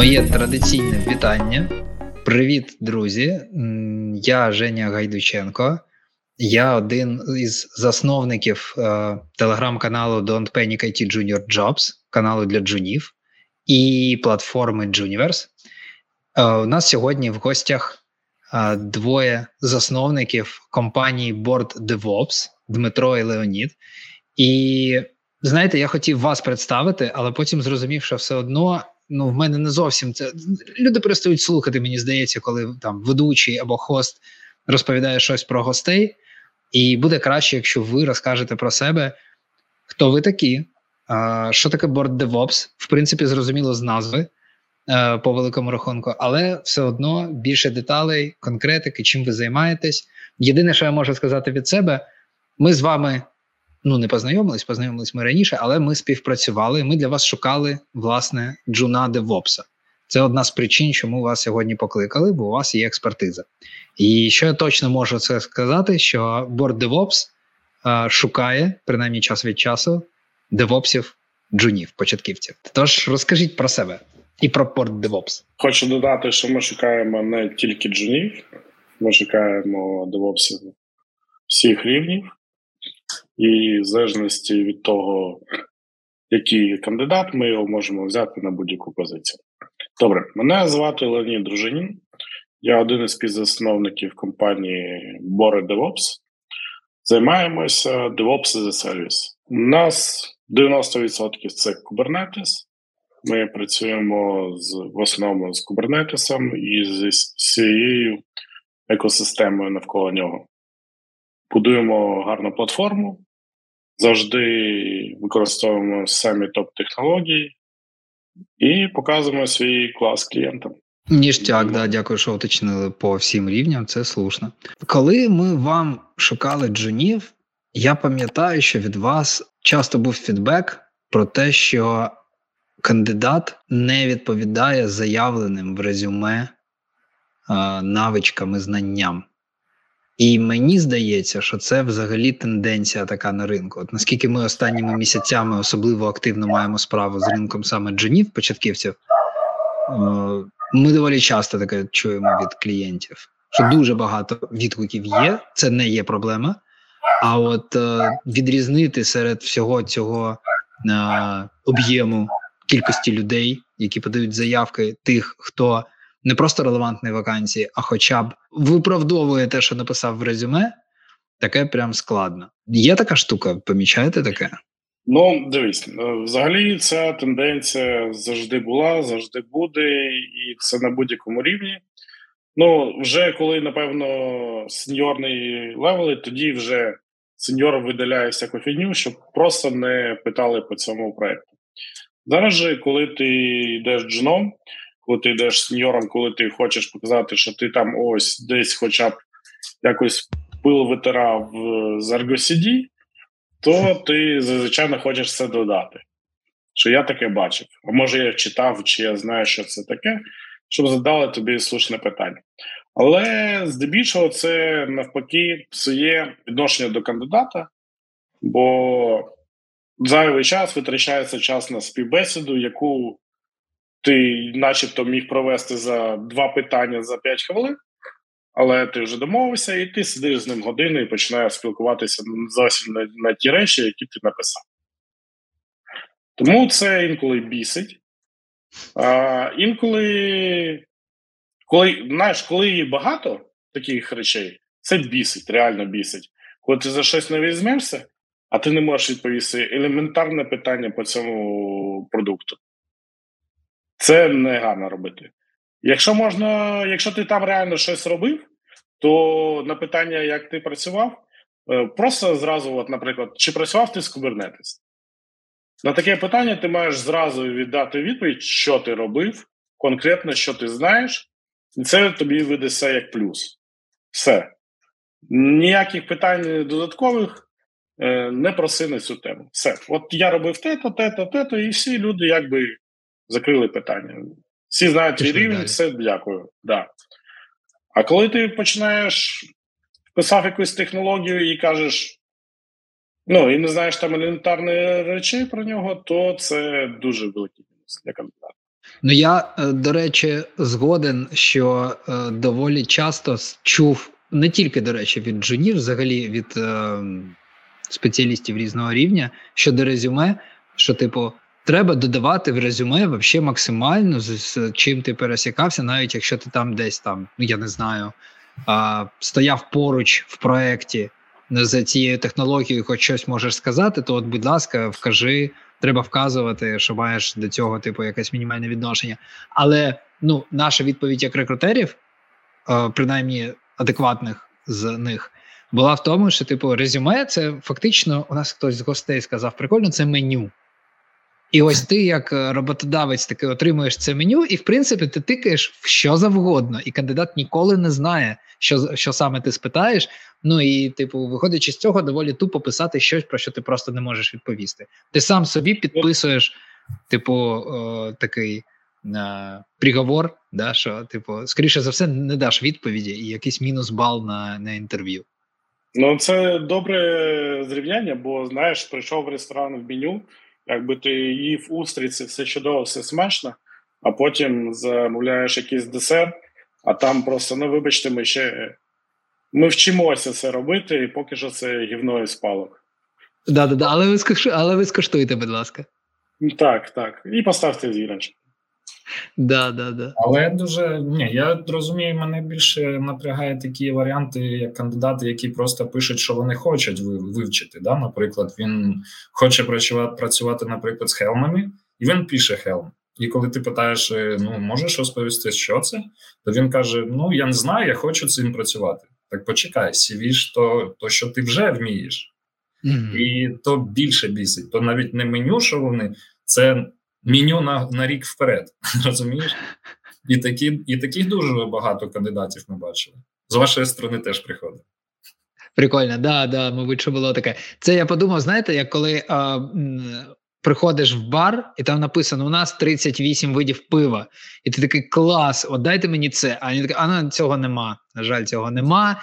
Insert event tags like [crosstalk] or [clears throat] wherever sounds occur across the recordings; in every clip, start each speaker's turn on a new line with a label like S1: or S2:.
S1: Моє традиційне вітання. Привіт, друзі! Я Женя Гайдученко. Я один із засновників е, телеграм-каналу Don't Panic IT Junior Jobs, каналу для джунів і платформи Juniverse. Е, у нас сьогодні в гостях е, двоє засновників компанії Board DevOps Дмитро і Леонід. І знаєте, я хотів вас представити, але потім зрозумів, що все одно ну в мене не зовсім це люди перестають слухати. Мені здається, коли там ведучий або хост розповідає щось про гостей, і буде краще, якщо ви розкажете про себе, хто ви такі, що таке Board DevOps, в принципі, зрозуміло з назви. Е, по великому рахунку, але все одно більше деталей, конкретики, чим ви займаєтесь. Єдине, що я можу сказати від себе, ми з вами ну не познайомились, познайомились ми раніше, але ми співпрацювали. Ми для вас шукали власне джуна DevOps а. Це одна з причин, чому вас сьогодні покликали, бо у вас є експертиза. І що я точно можу це сказати, що DevOps е, шукає принаймні час від часу DevOps ів, джунів, початківців. Тож розкажіть про себе і про Board DevOps.
S2: Хочу додати, що ми шукаємо не тільки джунів, ми шукаємо девопсів всіх рівнів. І в залежності від того, який кандидат, ми його можемо взяти на будь-яку позицію. Добре, мене звати Леонід Дружинін. Я один із співзасновників компанії Bore DevOps. Займаємося DevOps as a Service. У нас 90% це Kubernetes. Ми працюємо з в основному з Kubernetes і з всією екосистемою навколо нього. Будуємо гарну платформу, завжди використовуємо самі топ-технології і показуємо свій клас клієнтам.
S1: Ніштяк, да, дякую, що уточнили по всім рівням. Це слушно. Коли ми вам шукали джунів, я пам'ятаю, що від вас часто був фідбек про те, що кандидат не відповідає заявленим в резюме навичками, знанням. І мені здається, що це взагалі тенденція така на ринку. От наскільки ми останніми місяцями особливо активно маємо справу з ринком саме джунів, початківців, е, ми доволі часто таке чуємо від клієнтів, що дуже багато відгуків є, це не є проблема. А от е, відрізнити серед всього цього е, об'єму кількості людей, які подають заявки, тих, хто не просто релевантної вакансії, а хоча б виправдовує те, що написав в резюме, таке прям складно. Є така штука, помічаєте таке?
S2: Ну, дивись, е, взагалі ця тенденція завжди була, завжди буде, і це на будь-якому рівні. Ну, вже коли, напевно, сеньорний левели, тоді вже сеньор видаляє всяку фігню, щоб просто не питали по цьому проекту. Зараз же, коли ти йдеш джуном, коли ти йдеш сеньором, коли ти хочеш показати, що ти там ось десь, хоча б якось пил витирав з ArgoCD, то ти звичайно хочеш це додати. Що я таке бачив. А може я читав, чи я знаю, що це таке, щоб задали тобі слушне питання. Але здебільшого це навпаки псує відношення до кандидата, бо зайвий час витрачається час на співбесіду, яку ти, начебто, міг провести за два питання за п'ять хвилин, але ти вже домовився, і ти сидиш з ним годину і починаєш спілкуватися зовсім на, на ті речі, які ти написав. Тому це інколи бісить. А, Інколи, коли знаєш, коли є багато таких речей, це бісить, реально бісить. Коли ти за щось не візьмешся, а ти не можеш відповісти елементарне питання по цьому продукту. Це не гарно робити. Якщо можна, якщо ти там реально щось робив, то на питання, як ти працював, е, просто зразу, от, наприклад, чи працював ти з Kubernetes? На таке питання ти маєш зразу віддати відповідь, що ти робив, конкретно, що ти знаєш, і це тобі видасться як плюс. Все. Ніяких питань додаткових е, не проси на цю тему. Все. От я робив те-то, те-то, те-то, і всі люди якби закрили питання. Всі знають твій рівень, все дякую. Да. А коли ти починаєш писав якусь технологію і кажеш, ну і не знаєш там елементарні речі про нього, то це дуже великий мінус для кандидата.
S1: Ну я, е, до речі, згоден, що е, доволі часто чув не тільки, до речі, від джунів, взагалі від е, спеціалістів різного рівня щодо резюме, що, типу, треба додавати в резюме вообще максимально, з, з чим ти пересікався, навіть якщо ти там десь там, ну я не знаю, е, стояв поруч в проєкті за цією технологією, хоч щось можеш сказати, то, от, будь ласка, вкажи треба вказувати, що маєш до цього типу якесь мінімальне відношення. Але ну, наша відповідь як рекрутерів, е, принаймні адекватних з них, була в тому, що типу резюме це фактично у нас хтось з гостей сказав: прикольно, це меню. І ось ти, як е, роботодавець, таки отримуєш це меню, і в принципі ти тикаєш в що завгодно, і кандидат ніколи не знає, що що саме ти спитаєш. Ну і, типу, виходячи з цього, доволі тупо писати щось, про що ти просто не можеш відповісти. Ти сам собі підписуєш, типу, о, такий е, приговор, да, що, типу, скоріше за все, не даш відповіді і якийсь мінус бал на, на інтерв'ю.
S2: Ну, це добре зрівняння, бо знаєш, прийшов в ресторан в меню, якби ти їв устриці, все чудово, все смачно, а потім замовляєш якийсь десерт, а там просто, ну вибачте, ми ще ми вчимося це робити, і поки що це гівно і спалок.
S1: Да, да, да, але ви скоштуйте, але ви скуштуєте, будь ласка.
S2: Так, так. І поставте зірончик.
S1: Да, да, да.
S3: Але дуже ні, я розумію, мене більше напрягає такі варіанти, як кандидати, які просто пишуть, що вони хочуть вивчити. Да? Наприклад, він хоче працювати, наприклад, з хелмами, і він пише хелм. І коли ти питаєш, е, ну можеш розповісти, що це, то він каже: Ну я не знаю, я хочу цим працювати. Так почекай, CV то, то що ти вже вмієш, mm-hmm. і то більше бісить. То навіть не меню, що вони це меню на на рік вперед. [laughs] Розумієш? І такі, і таких дуже багато кандидатів ми бачили. З вашої сторони теж приходить.
S1: Прикольно, да, да, мабуть, що було таке. Це я подумав, знаєте, як коли а, приходиш в бар, і там написано: у нас 38 видів пива, і ти такий клас, от дайте мені це. А вони такі, а ну, цього нема. На жаль, цього нема.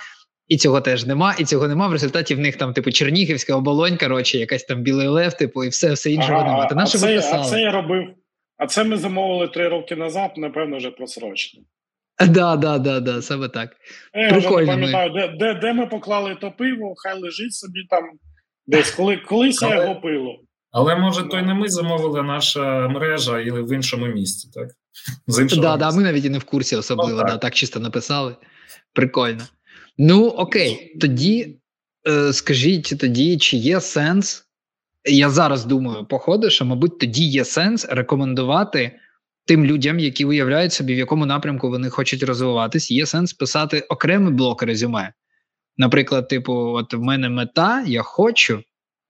S1: І цього теж нема, і цього нема. В результаті в них там, типу, Чернігівська оболонь, коротше, якась там білий лев, типу, і все все іншого ага, немає.
S2: А, а, це, а це я робив. А це ми замовили три роки назад, напевно, вже просрочено.
S1: Да, да, да, да, саме так.
S2: Я вже не пам'ятаю, де, де де, ми поклали то пиво, хай лежить собі там десь, коли колись я його пило.
S3: Але може, то й не ми замовили наша мережа і в іншому місці, так? [laughs]
S1: З іншого да, місця. да, ми навіть і не в курсі особливо, ну, так. Да, так чисто написали. Прикольно. Ну, окей, тоді е, скажіть тоді, чи є сенс? Я зараз думаю, походу, що, мабуть, тоді є сенс рекомендувати тим людям, які уявляють собі, в якому напрямку вони хочуть розвиватись, є сенс писати окремий блок резюме. Наприклад, типу, от в мене мета, я хочу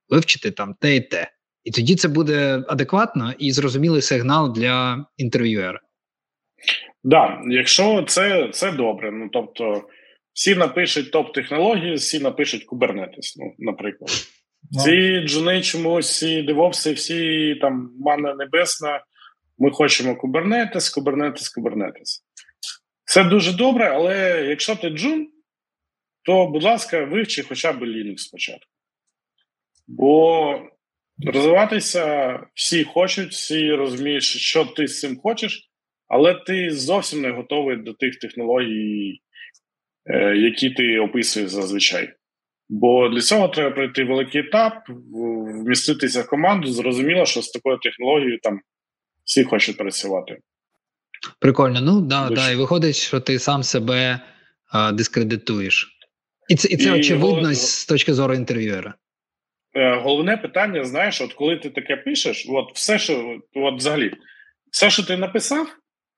S1: вивчити там те і те. І тоді це буде адекватно і зрозумілий сигнал для інтерв'юера. Так,
S2: да, якщо це це добре. Ну тобто, всі напишуть топ-технології, всі напишуть Kubernetes, ну, наприклад. No. Ці джуни чомусь, всі девопси, всі там мана небесна. Ми хочемо Kubernetes, Kubernetes, Kubernetes. Це дуже добре, але якщо ти джун, то, будь ласка, вивчи хоча б Linux спочатку. Бо Розвиватися всі хочуть, всі розуміють, що ти з цим хочеш, але ти зовсім не готовий до тих технологій, які ти описуєш зазвичай. Бо для цього треба пройти великий етап, вміститися в команду. Зрозуміло, що з такою технологією там всі хочуть працювати.
S1: Прикольно, ну да, да, і виходить, що ти сам себе а, дискредитуєш. І це і це і очевидно з точки зору інтерв'юера.
S2: Е, головне питання, знаєш, от коли ти таке пишеш, от все, що от взагалі, все, що ти написав,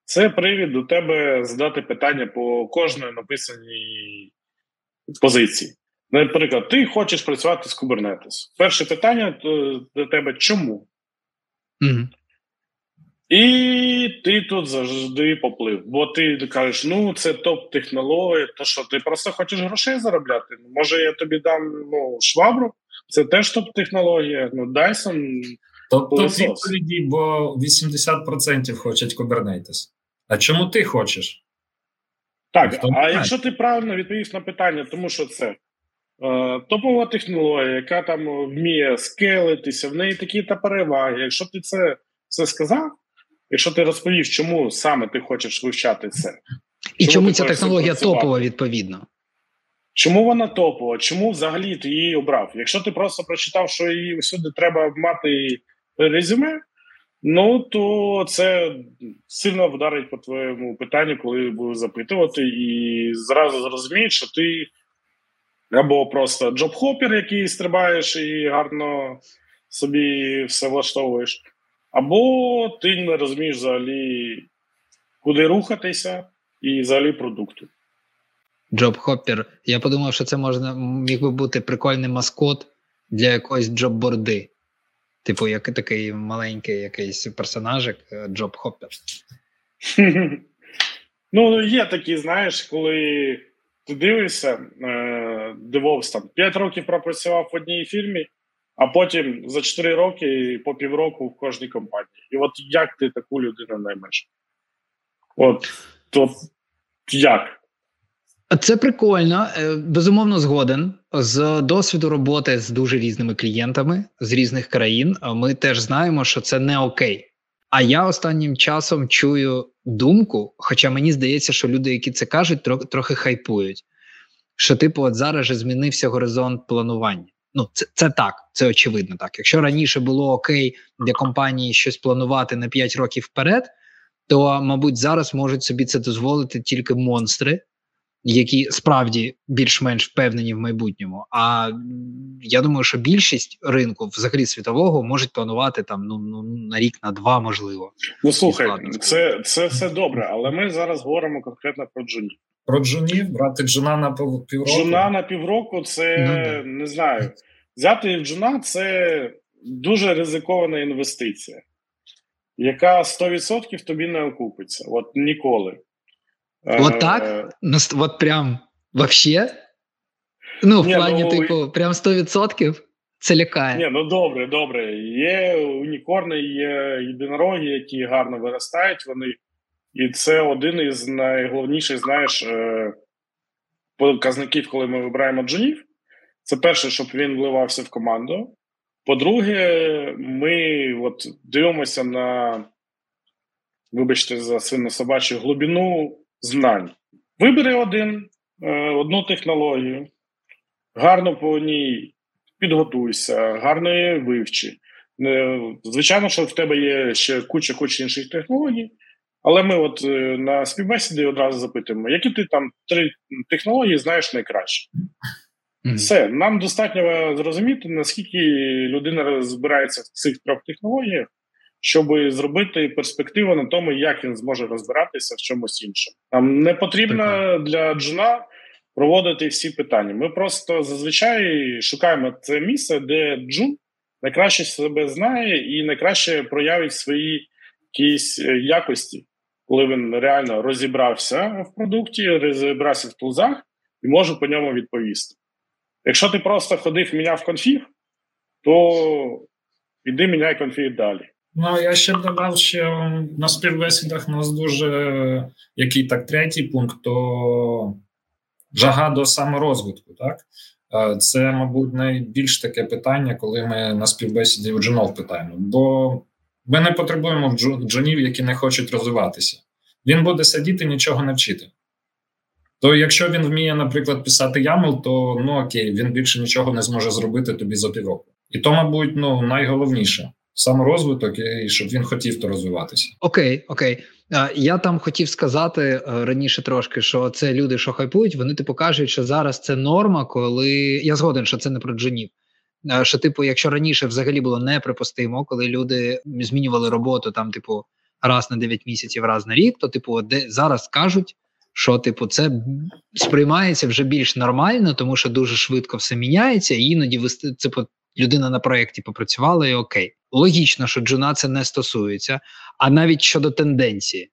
S2: це привід до тебе задати питання по кожної написаній позиції. Наприклад, ти хочеш працювати з Kubernetes. Перше питання до тебе чому?
S1: Mm-hmm.
S2: І ти тут завжди поплив. Бо ти кажеш, ну це топ-технологія, то що ти просто хочеш грошей заробляти? Може, я тобі дам ну, швабру? Це теж топ-технологія. Ну, Dyson.
S3: Тобто відповіді, бо 80% хочуть Kubernetes. А чому ти хочеш?
S2: Так, а якщо ти правильно відповіш на питання, тому що це е, топова технологія, яка там вміє скелитися, в неї такі та переваги. Якщо ти це, це сказав, якщо ти розповів, чому саме ти хочеш вивчати це,
S1: і чому, чому ця технологія топова відповідно?
S2: Чому вона топова? Чому взагалі ти її обрав? Якщо ти просто прочитав, що її всюди треба мати резюме, ну то це сильно вдарить по твоєму питанню, коли буду запитувати, і зразу зрозуміють, що ти або просто джоб-хопер, який стрибаєш і гарно собі все влаштовуєш, або ти не розумієш взагалі, куди рухатися і взагалі продукту.
S1: Джоб-хоппер. Я подумав, що це можна міг би бути прикольний маскот для якоїсь джоб-борди. Типу, як такий маленький якийсь персонажик, е, джоб-хоппер. [laughs]
S2: Ну, є такі, знаєш, коли ти дивишся, е, дивовсь там 5 років пропрацював в одній фірмі, а потім за 4 роки по півроку в кожній компанії. І от як ти таку людину наймеш? От, то як?
S1: Це прикольно, е, безумовно, згоден з досвіду роботи з дуже різними клієнтами з різних країн. Ми теж знаємо, що це не окей. А я останнім часом чую думку, хоча мені здається, що люди, які це кажуть, трохи хайпують. Що, типу, от зараз же змінився горизонт планування. Ну, це це так, це очевидно так. Якщо раніше було окей для компанії щось планувати на 5 років вперед, то мабуть зараз можуть собі це дозволити тільки монстри які справді більш-менш впевнені в майбутньому. А я думаю, що більшість ринку, взагалі світового, можуть планувати там ну ну на рік, на два, можливо.
S2: Ну слухай, це це все добре, але ми зараз говоримо конкретно про джунів.
S3: Про джунів брати джуна на півроку?
S2: Джуна на півроку це ну, не знаю. Взяти джуна це дуже ризикована інвестиція, яка 100% тобі не окупиться. От ніколи.
S1: Вот так? Э, ну, вот прям вообще? Ну, в Ні, плані, ну, типу, прям 100%? Це лякає.
S2: Ні, ну добре, добре. Є унікорни, є єдинороги, які гарно виростають вони. І це один із найголовніших, знаєш, е, показників, коли ми вибираємо джунів. Це перше, щоб він вливався в команду. По-друге, ми от дивимося на, вибачте, за свинно собачу глибину знань. Вибери один, е, одну технологію, гарно по ній підготуйся, гарно її вивчи. Е, звичайно, що в тебе є ще куча куча інших технологій, але ми от е, на співбесіді одразу запитуємо, які ти там три технології знаєш найкраще. Mm-hmm. Все, нам достатньо зрозуміти, наскільки людина розбирається в цих трьох технологіях, щоб зробити перспективу на тому, як він зможе розбиратися в чомусь іншому. Нам не потрібно для джуна проводити всі питання. Ми просто зазвичай шукаємо це місце, де джун найкраще себе знає і найкраще проявить свої якісь е, якості, коли він реально розібрався в продукті, розібрався в тулзах і може по ньому відповісти. Якщо ти просто ходив, міняв конфіг, то іди міняй конфіг далі.
S3: Ну, я ще додав, що на співбесідах у нас дуже який так третій пункт, то жага до саморозвитку. Так? Це, мабуть, найбільш таке питання, коли ми на співбесіді у джунов питаємо. Бо ми не потребуємо джунів, які не хочуть розвиватися. Він буде сидіти, нічого не вчити. То якщо він вміє, наприклад, писати YAML, то ну окей, він більше нічого не зможе зробити тобі за півроку. І то, мабуть, ну найголовніше саморозвиток і щоб він хотів то розвиватися.
S1: Окей, окей. Я там хотів сказати е, раніше трошки, що це люди, що хайпують, вони типу кажуть, що зараз це норма, коли я згоден, що це не про джунів. Що, типу, якщо раніше взагалі було неприпустимо, коли люди змінювали роботу там, типу, раз на 9 місяців, раз на рік, то типу, де зараз кажуть, що типу, це сприймається вже більш нормально, тому що дуже швидко все міняється, і іноді типу, людина на проєкті попрацювала і окей. Логічно, що джуна це не стосується, а навіть щодо тенденції.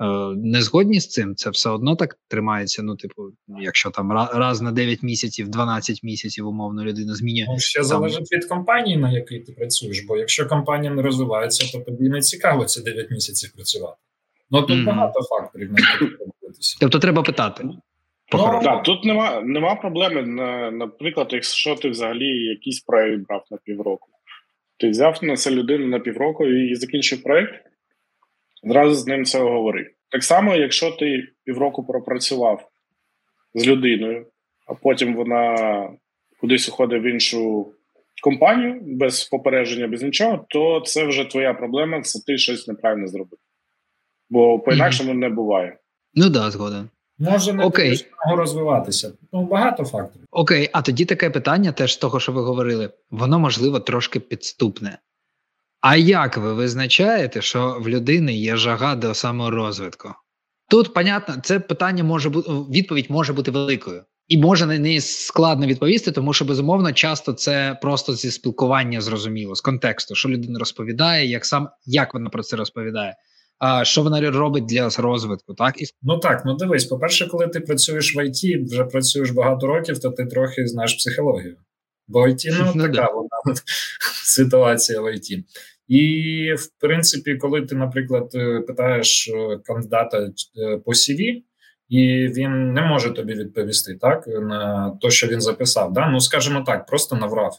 S1: Е, не згодні з цим, це все одно так тримається. Ну, типу, якщо там раз на 9 місяців, 12 місяців, умовно, людина змінює. Ну,
S3: ще там... залежить від компанії, на якій ти працюєш, бо якщо компанія не розвивається, то тобі не цікаво ці 9 місяців працювати. Ну тут mm-hmm. багато факторів на
S1: Тобто треба питати.
S2: Ну, так, Тут нема нема проблеми. Наприклад, якщо ти взагалі якийсь проєкт брав на півроку, ти взяв на це людину на півроку і закінчив проєкт, зразу з ним це оговорив. Так само, якщо ти півроку пропрацював з людиною, а потім вона кудись уходить в іншу компанію без попередження, без нічого, то це вже твоя проблема, це ти щось неправильно зробив. Бо по-інакшому не буває.
S1: Ну да, згоден.
S3: Може не
S1: Окей.
S3: розвиватися. Ну, багато факторів.
S1: Окей, а тоді таке питання, теж з того, що ви говорили, воно можливо трошки підступне. А як ви визначаєте, що в людини є жага до саморозвитку? Тут, понятно, це питання може бути відповідь може бути великою, і може на неї складно відповісти, тому що безумовно часто це просто зі спілкування зрозуміло, з контексту, що людина розповідає, як сам як вона про це розповідає. А що вона робить для розвитку, так і
S3: ну так. Ну дивись, по перше, коли ти працюєш в ІТ, вже працюєш багато років, то ти трохи знаєш психологію. Бо ІТ, ну, ну така вона [laughs] ситуація в ІТ. І в принципі, коли ти, наприклад, питаєш кандидата по CV, і він не може тобі відповісти так на те, що він записав. Да? Ну скажімо так, просто наврав.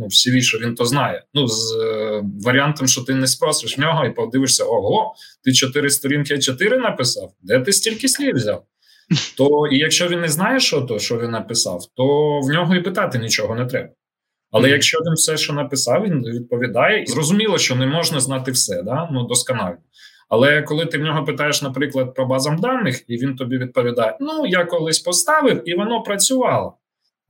S3: Ну, в CV, що він то знає. Ну, з е, варіантом, що ти не спросиш в нього і подивишся: ого, ти чотири сторінки чотири написав? Де ти стільки слів взяв? [laughs] То і якщо він не знає, що то, що він написав, то в нього і питати нічого не треба. Але mm-hmm. якщо він все, що написав, він відповідає, зрозуміло, що не можна знати все, да? ну досконально. Але коли ти в нього питаєш, наприклад, про базам даних, і він тобі відповідає: Ну, я колись поставив, і воно працювало.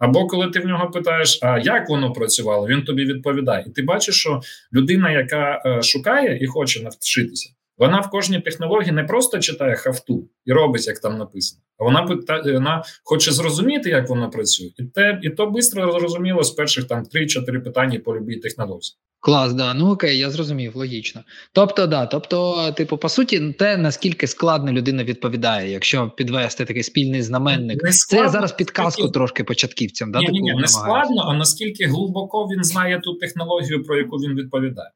S3: Або коли ти в нього питаєш, а як воно працювало, він тобі відповідає. І ти бачиш, що людина, яка е, шукає і хоче навчитися, вона в кожній технології не просто читає хафту і робить, як там написано, а вона питає, вона хоче зрозуміти, як воно працює, і те, і то швидко зрозуміло з перших там 3-4 питання по любій технології.
S1: Клас, да, ну окей, я зрозумів, логічно. Тобто, да, тобто, типу, по суті, те наскільки складно людина відповідає, якщо підвести такий спільний знаменник,
S3: не
S1: складно, це зараз підказку наскільки... трошки початківцям.
S3: Ні,
S1: да,
S3: ні, ні, не складно, а наскільки глибоко він знає ту технологію, про яку він відповідає.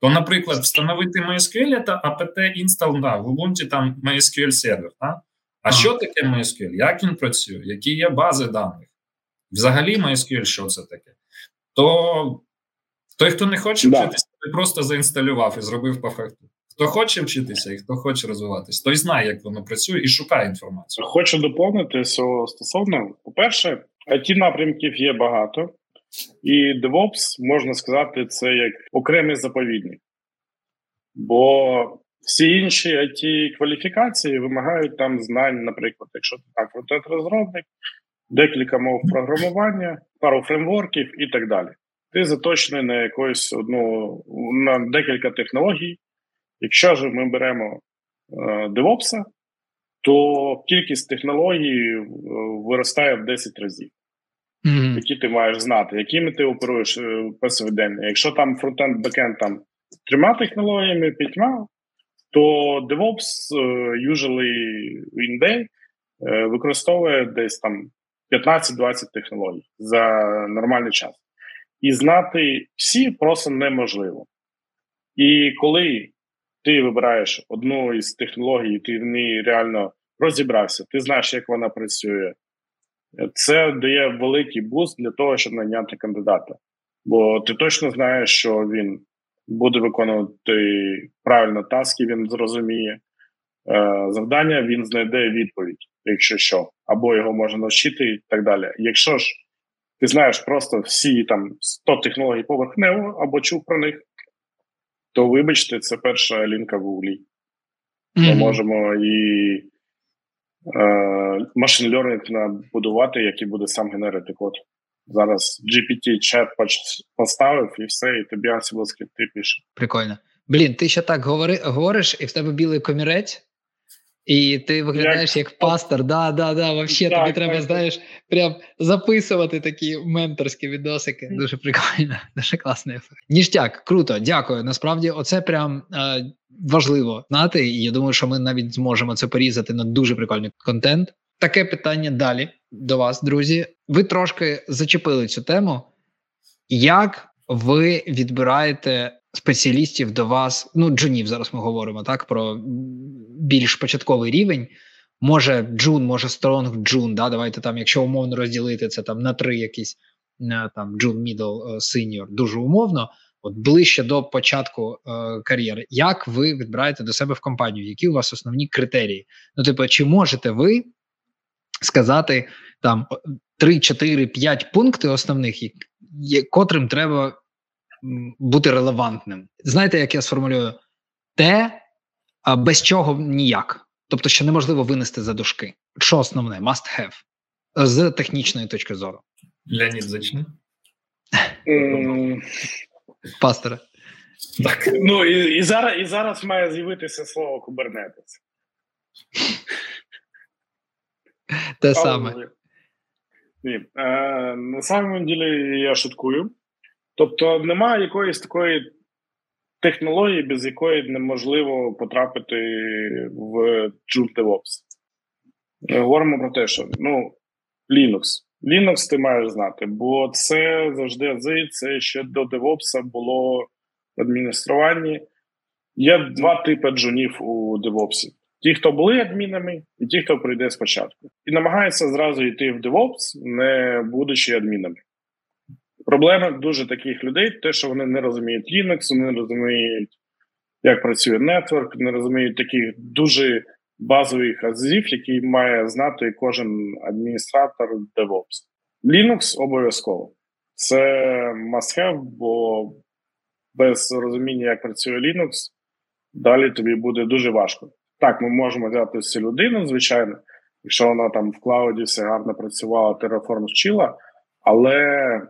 S3: То, наприклад, встановити MySQL та apt install, да, в Ubuntu там MySQL сервер. Да? А що таке MySQL? Як він працює? Які є бази даних? Взагалі, MySQL, що це таке? То той, хто не хоче да. вчитися, той просто заінсталював і зробив по факту. Хто хоче вчитися і хто хоче розвиватися, той знає, як воно працює, і шукає інформацію.
S2: Хочу доповнити стосовно. По-перше, it напрямків є багато, і DevOps, можна сказати, це як окремий заповідник. Бо всі інші it кваліфікації вимагають там знань, наприклад, якщо ти там фронтенд розробник, декілька мов програмування, пару фреймворків і так далі ти заточений на якусь одну на декілька технологій. Якщо ж ми беремо е, DevOps, то кількість технологій е, виростає в 10 разів, mm-hmm. які ти маєш знати, якими ти оперуєш е, повсякденно. Якщо там фронтенд, бекенд там трьома технологіями, п'ятьма, то DevOps uh, usually in day uh, використовує десь там 15-20 технологій за нормальний час і знати всі просто неможливо. І коли ти вибираєш одну із технологій, ти в ній реально розібрався, ти знаєш, як вона працює, це дає великий буст для того, щоб найняти кандидата. Бо ти точно знаєш, що він буде виконувати правильно таски, він зрозуміє е, завдання, він знайде відповідь, якщо що, або його можна навчити, і так далі. Якщо ж ти знаєш просто всі там 100 технологій поверхнево або чув про них, то вибачте, це перша лінка в Гуглі. Mm-hmm. Можемо і машин learning набудувати, який буде сам генерити код. Зараз GPT чат поставив і все, і тобі Ansible ти пише.
S1: Прикольно. Блін, ти ще так говори, говориш, і в тебе білий комірець. І ти виглядаєш як, як пастор, да, да, да, вообще так, тобі треба, так, знаєш, прям записувати такі менторські відосики. Дуже прикольно, [laughs] дуже класний ефект. Ніштяк, круто, дякую. Насправді, оце прям е, важливо знати. І я думаю, що ми навіть зможемо це порізати на дуже прикольний контент. Таке питання далі до вас, друзі. Ви трошки зачепили цю тему. Як ви відбираєте спеціалістів до вас, ну джунів зараз ми говоримо так про більш початковий рівень. Може джун, може strong джун. Да, давайте там, якщо умовно розділити це там на три якісь там junior, middle, senior, дуже умовно. от ближче до початку е, кар'єри, як ви відбираєте до себе в компанію? Які у вас основні критерії? Ну, типу, чи можете ви сказати там 3, 4, 5 пункти основних, котрим треба бути релевантним? Знаєте, як я сформулюю? Те, без чого ніяк. Тобто, що неможливо винести за дужки. Що основне, must have з технічної точки зору.
S3: Леонід зачни.
S1: Пастора.
S2: Так. Ну і і, зараз і зараз має з'явитися слово кубернетець.
S1: Те саме.
S2: Ні. Е, На самом ділі я шуткую. Тобто, немає якоїсь такої технології, без якої неможливо потрапити в Joule DevOps. Говоримо про те, що ну, Linux. Linux ти маєш знати, бо це завжди ази, це ще до DevOps було в адмініструванні. Є два типи джунів у DevOps. Ті, хто були адмінами, і ті, хто прийде спочатку. І намагаються зразу йти в DevOps, не будучи адмінами. Проблема дуже таких людей, те, що вони не розуміють Linux, вони не розуміють, як працює нетворк, не розуміють таких дуже базових азів, які має знати кожен адміністратор DevOps. Linux обов'язково. Це must have, бо без розуміння, як працює Linux, далі тобі буде дуже важко. Так, ми можемо взяти всю людину, звичайно, якщо вона там в клауді все гарно працювала, Terraform вчила, але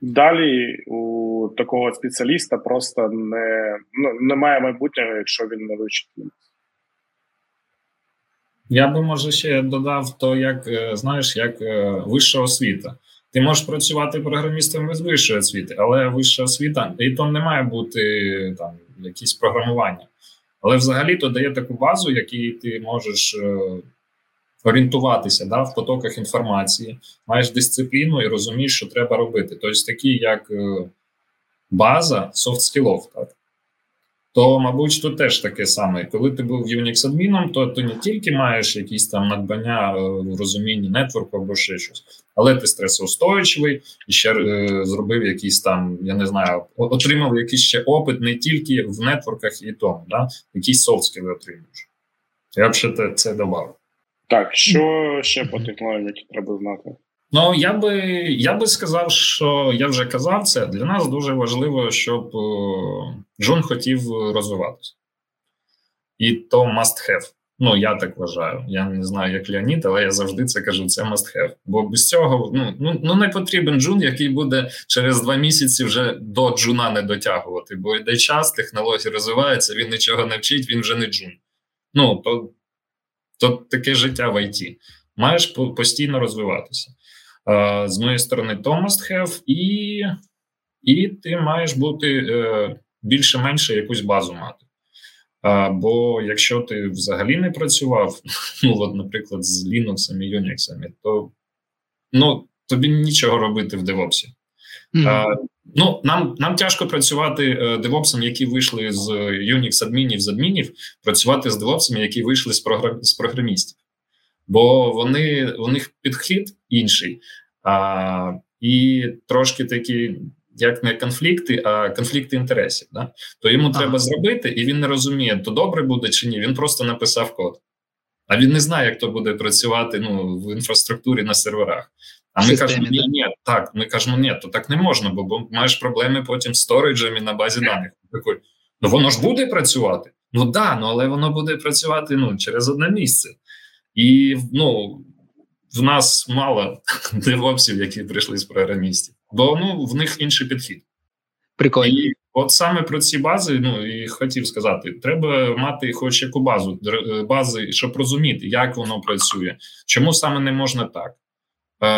S2: далі у такого спеціаліста просто не, ну, немає майбутнього, якщо він не вивчить
S3: Я би може ще додав то, як е, знаєш, як е, вища освіта. Ти можеш працювати програмістом без вищої освіти, але вища освіта, і то не має бути там якісь програмування. Але взагалі то дає таку базу, якій ти можеш е, орієнтуватися да, в потоках інформації, маєш дисципліну і розумієш, що треба робити. Тобто, такі як база софт-скілов, так то, мабуть, тут теж таке саме. Коли ти був Unix адміном, то ти не тільки маєш якісь там надбання е, в розумінні нетворку або ще щось, але ти стресоустойчивий і ще е, зробив якийсь там, я не знаю, отримав якийсь ще опит не тільки в нетворках і тому, да? якісь софтскіли отримуєш. Я б ще це, це додав.
S2: Так, [clears throat] що ще по технологіям, які треба знати?
S3: Ну я би я би сказав, що я вже казав це. Для нас дуже важливо, щоб Джун хотів розвиватися. І то must have. Ну, я так вважаю. Я не знаю, як Леонід, але я завжди це кажу: це must have. Бо без цього ну, ну, ну не потрібен джун, який буде через два місяці вже до джуна не дотягувати. Бо йде час, технології розвиваються, він нічого не вчить, він вже не джун. Ну, то, то таке життя в ІТ. Маєш постійно розвиватися. З моєї сторони, то must have, і і ти маєш бути е, більше-менше якусь базу мати. Бо якщо ти взагалі не працював, [laughs] ну от, наприклад, з Linux і Unix, то ну, тобі нічого робити в DevOps. Mm-hmm. Ну, нам нам тяжко працювати девопсом, які вийшли з Unix адмінів з адмінів, працювати з девопсами, які вийшли з програм, з програмістів бо вони у них підхід інший, а, і трошки такі. Як не конфлікти, а конфлікти інтересів, да? то йому ага. треба зробити, і він не розуміє, то добре буде чи ні. Він просто написав код, а він не знає, як то буде працювати ну, в інфраструктурі на серверах. А ми Системі, кажемо, ні, ні, так. Ми кажемо, ні, то так не можна, бо, маєш проблеми потім з сториджем і на базі даних. Такий, ну воно ж буде працювати. Ну да, ну але воно буде працювати ну, через одне місце. І ну, в нас мало [laughs] девопсів, які прийшли з програмістів, бо ну, в них інший підхід.
S1: Прикольно.
S3: І от саме про ці бази, ну і хотів сказати, треба мати хоч яку базу, бази, щоб розуміти, як воно працює, чому саме не можна так.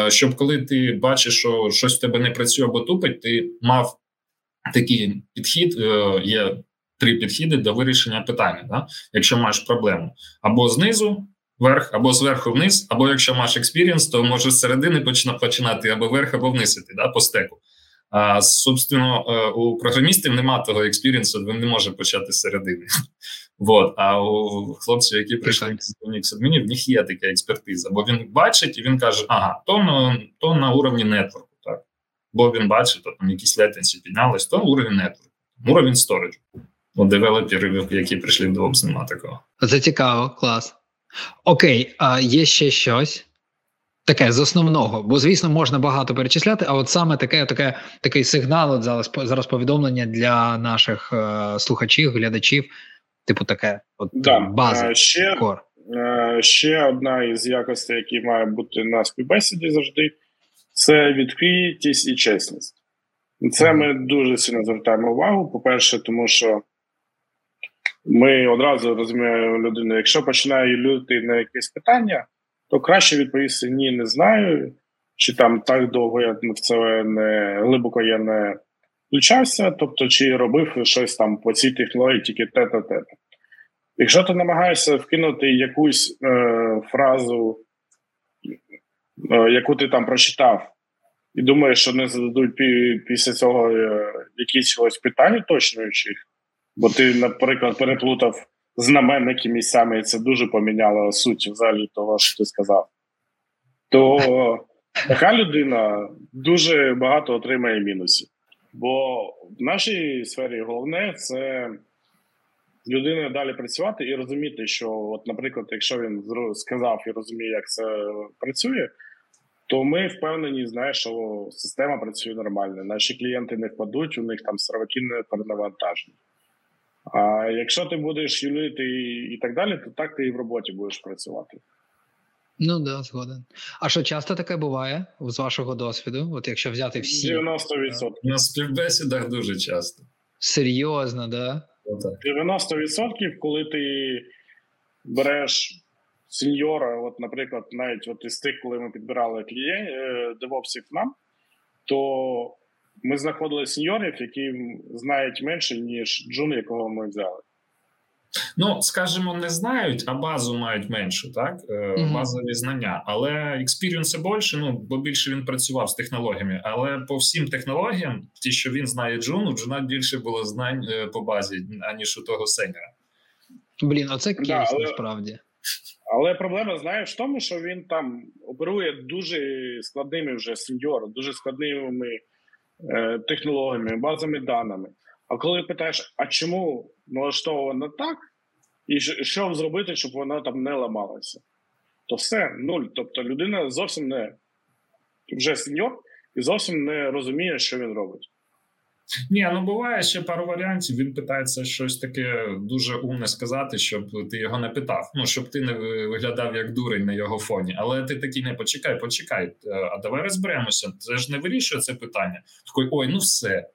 S3: Щоб коли ти бачиш, що щось в тебе не працює або тупить, ти мав такий підхід, е, є три підхіди до вирішення питання. Да? Якщо маєш проблему або знизу вверх, або зверху вниз, або якщо маєш experience, то можеш з середини починати або вверх, або вниз іти, да, по стеку. А собственно, е, у програмістів немає того experience у, він не може почати з середини. Вот. А у хлопців, які прийшли з Unix адмінів, в них є така експертиза, бо він бачить і він каже: ага, то на, то на уровні network у. так. бо він бачить, то там якісь летенці піднялись, то уровень нетворку, уровень сториджу. У девелоперів, які прийшли в DevOps, нема такого.
S1: Це цікаво, клас. Окей, а є ще щось таке з основного, бо, звісно, можна багато перечисляти, а от саме таке, таке такий сигнал от зараз, зараз повідомлення для наших е, слухачів, глядачів, типу таке, от
S2: да.
S1: база.
S2: Ще,
S1: кор.
S2: ще одна із якостей, які має бути на співбесіді завжди, це відкритість і чесність. Це ми дуже сильно звертаємо увагу. По-перше, тому що ми одразу розуміємо людину, якщо починає люти на якесь питання, то краще відповісти ні, не знаю, чи там так довго я в це не глибоко я не включався, тобто чи робив щось там по цій технології тільки те-те, те Якщо ти намагаєшся вкинути якусь е, фразу, е, яку ти там прочитав, і думаєш, що не зададуть після цього е, якісь ось питань уточнюючих, бо ти, наприклад, переплутав знаменники місцями, і це дуже поміняло суть взагалі того, що ти сказав, то така людина дуже багато отримає мінусів. Бо в нашій сфері головне це з людиною далі працювати і розуміти, що, от, наприклад, якщо він сказав і розуміє, як це працює, то ми впевнені, знаєш, що система працює нормально. Наші клієнти не впадуть, у них там серваки не перенавантажені. А якщо ти будеш юлити і так далі, то так ти і в роботі будеш працювати.
S1: Ну да, згоден. А що часто таке буває з вашого досвіду? От якщо взяти всі
S2: 90%.
S3: На співбесідах дуже часто.
S1: Серйозно, да?
S2: 90%, коли ти береш сеньора, от, наприклад, навіть от із тих, коли ми підбирали клієнтів е, DevOps ів нам, то ми знаходили сеньорів, які знають менше, ніж джун, якого ми взяли.
S3: Ну, скажімо, не знають, а базу мають меншу, так? Mm-hmm. Базові знання. Але experience и більше, ну, бо більше він працював з технологіями. Але по всім технологіям, ті, що він знає Джун, у Джуна більше було знань е, по базі, аніж у того сеньора.
S1: Блін, оце кейс да, але, насправді.
S2: Але проблема, знаєш, в тому, що він там оперує дуже складними вже сеньор, дуже складними е, технологіями, базами даними. А коли питаєш, а чому налаштовано так, і що зробити, щоб вона там не ламалася, то все нуль. Тобто людина зовсім не вже сеньор і зовсім не розуміє, що він робить.
S3: Ні, ну буває ще пару варіантів. Він питається щось таке дуже умне сказати, щоб ти його не питав. Ну щоб ти не виглядав як дурень на його фоні. Але ти такий не почекай, почекай. Е, а давай розберемося. Це ж не вирішує це питання. Такий, ой, ну все.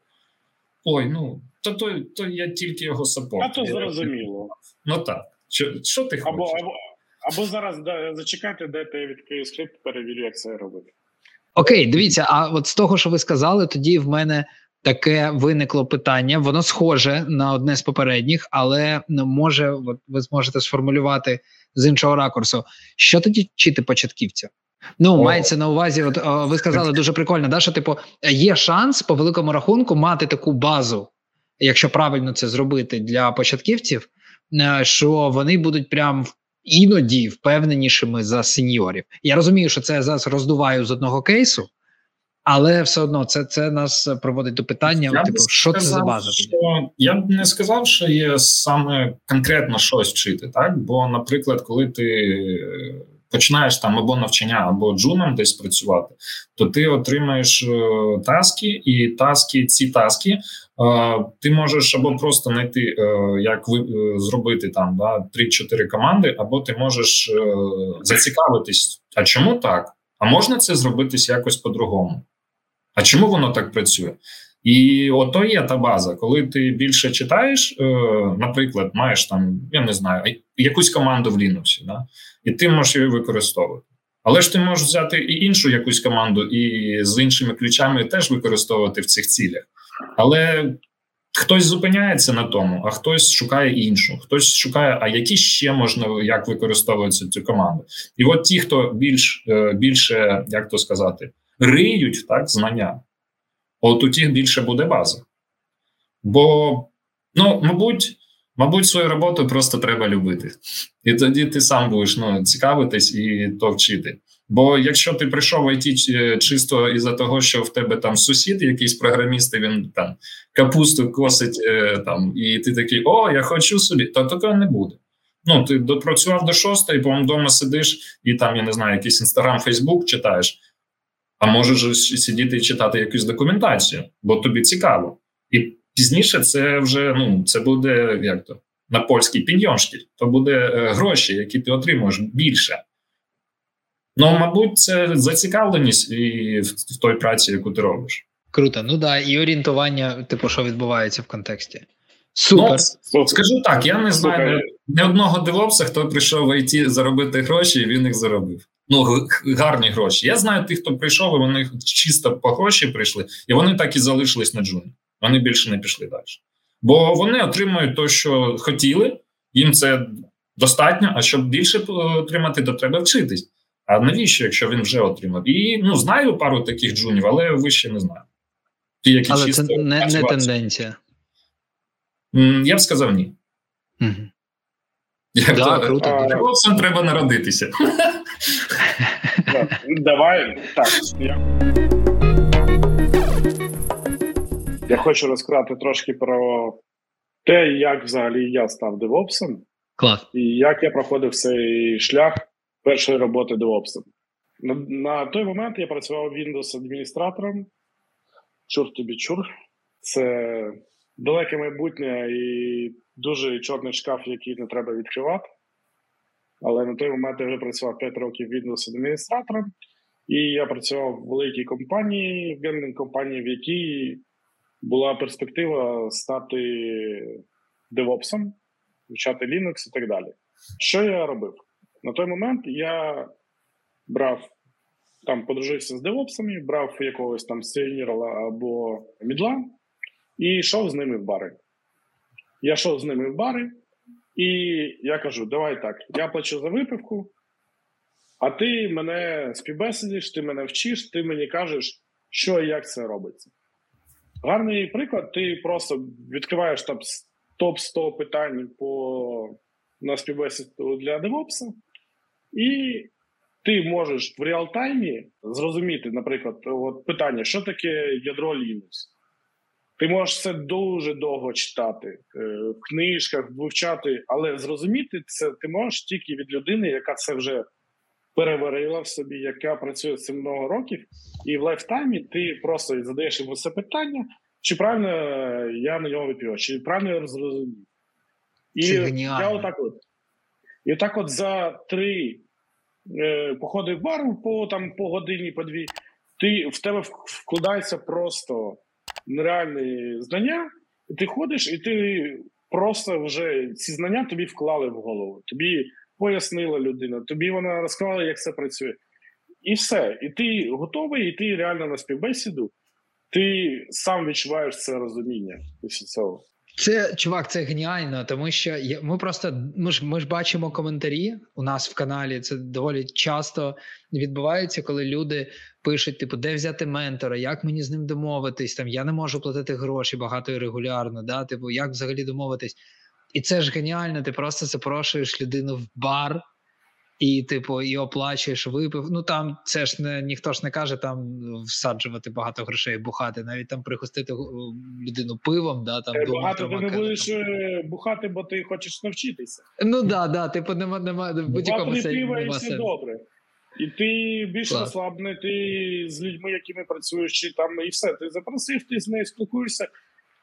S3: Ой, ну то то, то я тільки його саппорт.
S2: А то зрозуміло.
S3: Ну так. Що що ти
S2: або,
S3: хочеш?
S2: Або або зараз да, зачекайте, дайте я відкрию скрипт, перевірю, як це робити.
S1: Окей, дивіться, а от з того, що ви сказали, тоді в мене таке виникло питання. Воно схоже на одне з попередніх, але ну, може, от ви зможете сформулювати з іншого ракурсу. Що тоді вчити початківця? Ну, О. мається на увазі, от о, ви сказали дуже прикольно, да, що типу є шанс по великому рахунку мати таку базу, якщо правильно це зробити для початківців, е, що вони будуть прям іноді впевненішими за сеньорів. Я розумію, що це я зараз роздуваю з одного кейсу, але все одно це це нас проводить до питання: я типу, що сказав, це за база? Що,
S3: я б не сказав, що є саме конкретно щось вчити, так бо, наприклад, коли ти починаєш там або навчання, або джуном десь працювати, то ти отримаєш е, таски, і таски, ці таски е, ти можеш або просто знайти, е, як ви зробити там да, 3-4 команди, або ти можеш зацікавитись. А чому так? А можна це зробитись якось по-другому? А чому воно так працює? І ото є та база, коли ти більше читаєш, е, наприклад, маєш там, я не знаю, якусь команду в Linux, да? і ти можеш її використовувати. Але ж ти можеш взяти і іншу якусь команду, і з іншими ключами теж використовувати в цих цілях. Але хтось зупиняється на тому, а хтось шукає іншу, хтось шукає, а які ще можна як використовується цю команду. І от ті, хто більш е, більше, як то сказати, риють так знання. От у тих більше буде база. Бо, ну, мабуть, мабуть, свою роботу просто треба любити. І тоді ти сам будеш ну, цікавитись і то вчити. Бо якщо ти прийшов в IT е, чисто із-за того, що в тебе там сусід, якийсь програміст, і він там капусту косить е, там, і ти такий, о, я хочу собі, то такого не буде. Ну, ти допрацював до шостої, потім вдома сидиш і там, я не знаю, якийсь інстаграм, Фейсбук читаєш, а можеш сидіти і читати якусь документацію, бо тобі цікаво. І пізніше це вже ну, це буде як то на польській підйомшки, то буде е, гроші, які ти отримуєш більше. Ну, мабуть, це зацікавленість і в, в той праці, яку ти робиш.
S1: Круто, ну да, і орієнтування, типу, що відбувається в контексті. Супер.
S3: Ну, скажу так, я не знаю ні одного девопса, хто прийшов в ІТ заробити гроші, і він їх заробив. Ну, гарні гроші. Я знаю тих, хто прийшов, і вони чисто по гроші прийшли, і вони так і залишились на джуні. Вони більше не пішли далі. Бо вони отримують те, що хотіли, їм це достатньо, а щоб більше отримати, то треба вчитись. А навіщо, якщо він вже отримав? І ну знаю пару таких джунів, але вище не знаю.
S1: Ті, які але це не не тенденція.
S3: Я б сказав ні. Угу. Як да, то, круто. А, треба народитися. [laughs]
S2: Давай так. Я хочу розказати трошки про те, як взагалі я став девопсом.
S1: Клас.
S2: І як я проходив цей шлях першої роботи девопсом. На, на той момент я працював Windows-адміністратором. Чур тобі чур. Це далеке майбутнє і дуже чорний шкаф, який не треба відкривати. Але на той момент я вже працював 5 років Windows-адміністратором. І я працював в великій компанії, в геймінг компанії, в якій була перспектива стати девопсом, вивчати Linux і так далі. Що я робив? На той момент я брав, там подружився з девопсами, брав якогось там сеньора або мідла і йшов з ними в бари. Я йшов з ними в бари, і я кажу: давай так, я плачу за випивку, а ти мене співбесідиш, ти мене вчиш, ти мені кажеш, що і як це робиться. Гарний приклад, ти просто відкриваєш там топ 100 питань по на співбесіду для девопса, і ти можеш в реалтаймі зрозуміти, наприклад, от питання, що таке ядро Linux. Ти можеш це дуже довго читати е, в книжках, вивчати, але зрозуміти це ти можеш тільки від людини, яка це вже переварила в собі, яка працює цим много років, і в lifetime і ти просто задаєш йому це питання, чи правильно я на нього відповів, чи правильно я зрозумів. І
S1: це
S2: я отак от. І так от за три е, походи в бар по там по годині, по дві, ти в тебе вкладається просто нереальні знання, і ти ходиш, і ти просто вже ці знання тобі вклали в голову. Тобі пояснила людина, тобі вона розказала, як це працює. І все. І ти готовий, і ти реально на співбесіду, ти сам відчуваєш це розуміння після цього.
S1: Це чувак, це геніально, тому що ми просто ми ж ми ж бачимо коментарі у нас в каналі. Це доволі часто відбувається, коли люди пишуть: типу, де взяти ментора, як мені з ним домовитись? Там я не можу платити гроші багато і регулярно. Да? Типу, як взагалі домовитись? І це ж геніально. Ти просто запрошуєш людину в бар і, типу, і оплачуєш випив. Ну там це ж не ніхто ж не каже там всаджувати багато грошей, бухати, навіть там пригостити людину пивом. Да, там
S2: е, Багато ти не будеш там. Е, бухати, бо ти хочеш навчитися.
S1: Ну да, да, типу, нема нема в будь-якому
S2: пива і все добре. І ти більш розслаблений, ти з людьми, якими працюєш, чи там і все. Ти запросив, ти з нею спілкуєшся,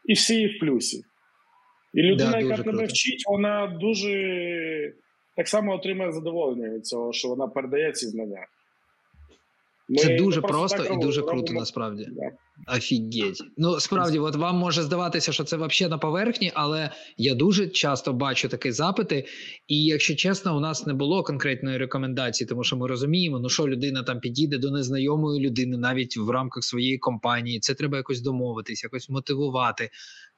S2: і всі в плюсі. І людина, да, яка тебе вчить, вона дуже так само отримує задоволення від цього, що вона передає ці знання.
S1: Ми Це дуже просто, просто і дуже круто насправді. Да. Офігеть. Ну справді, от вам може здаватися, що це взагалі на поверхні, але я дуже часто бачу такі запити. І якщо чесно, у нас не було конкретної рекомендації, тому що ми розуміємо, ну що людина там підійде до незнайомої людини навіть в рамках своєї компанії. Це треба якось домовитись, якось мотивувати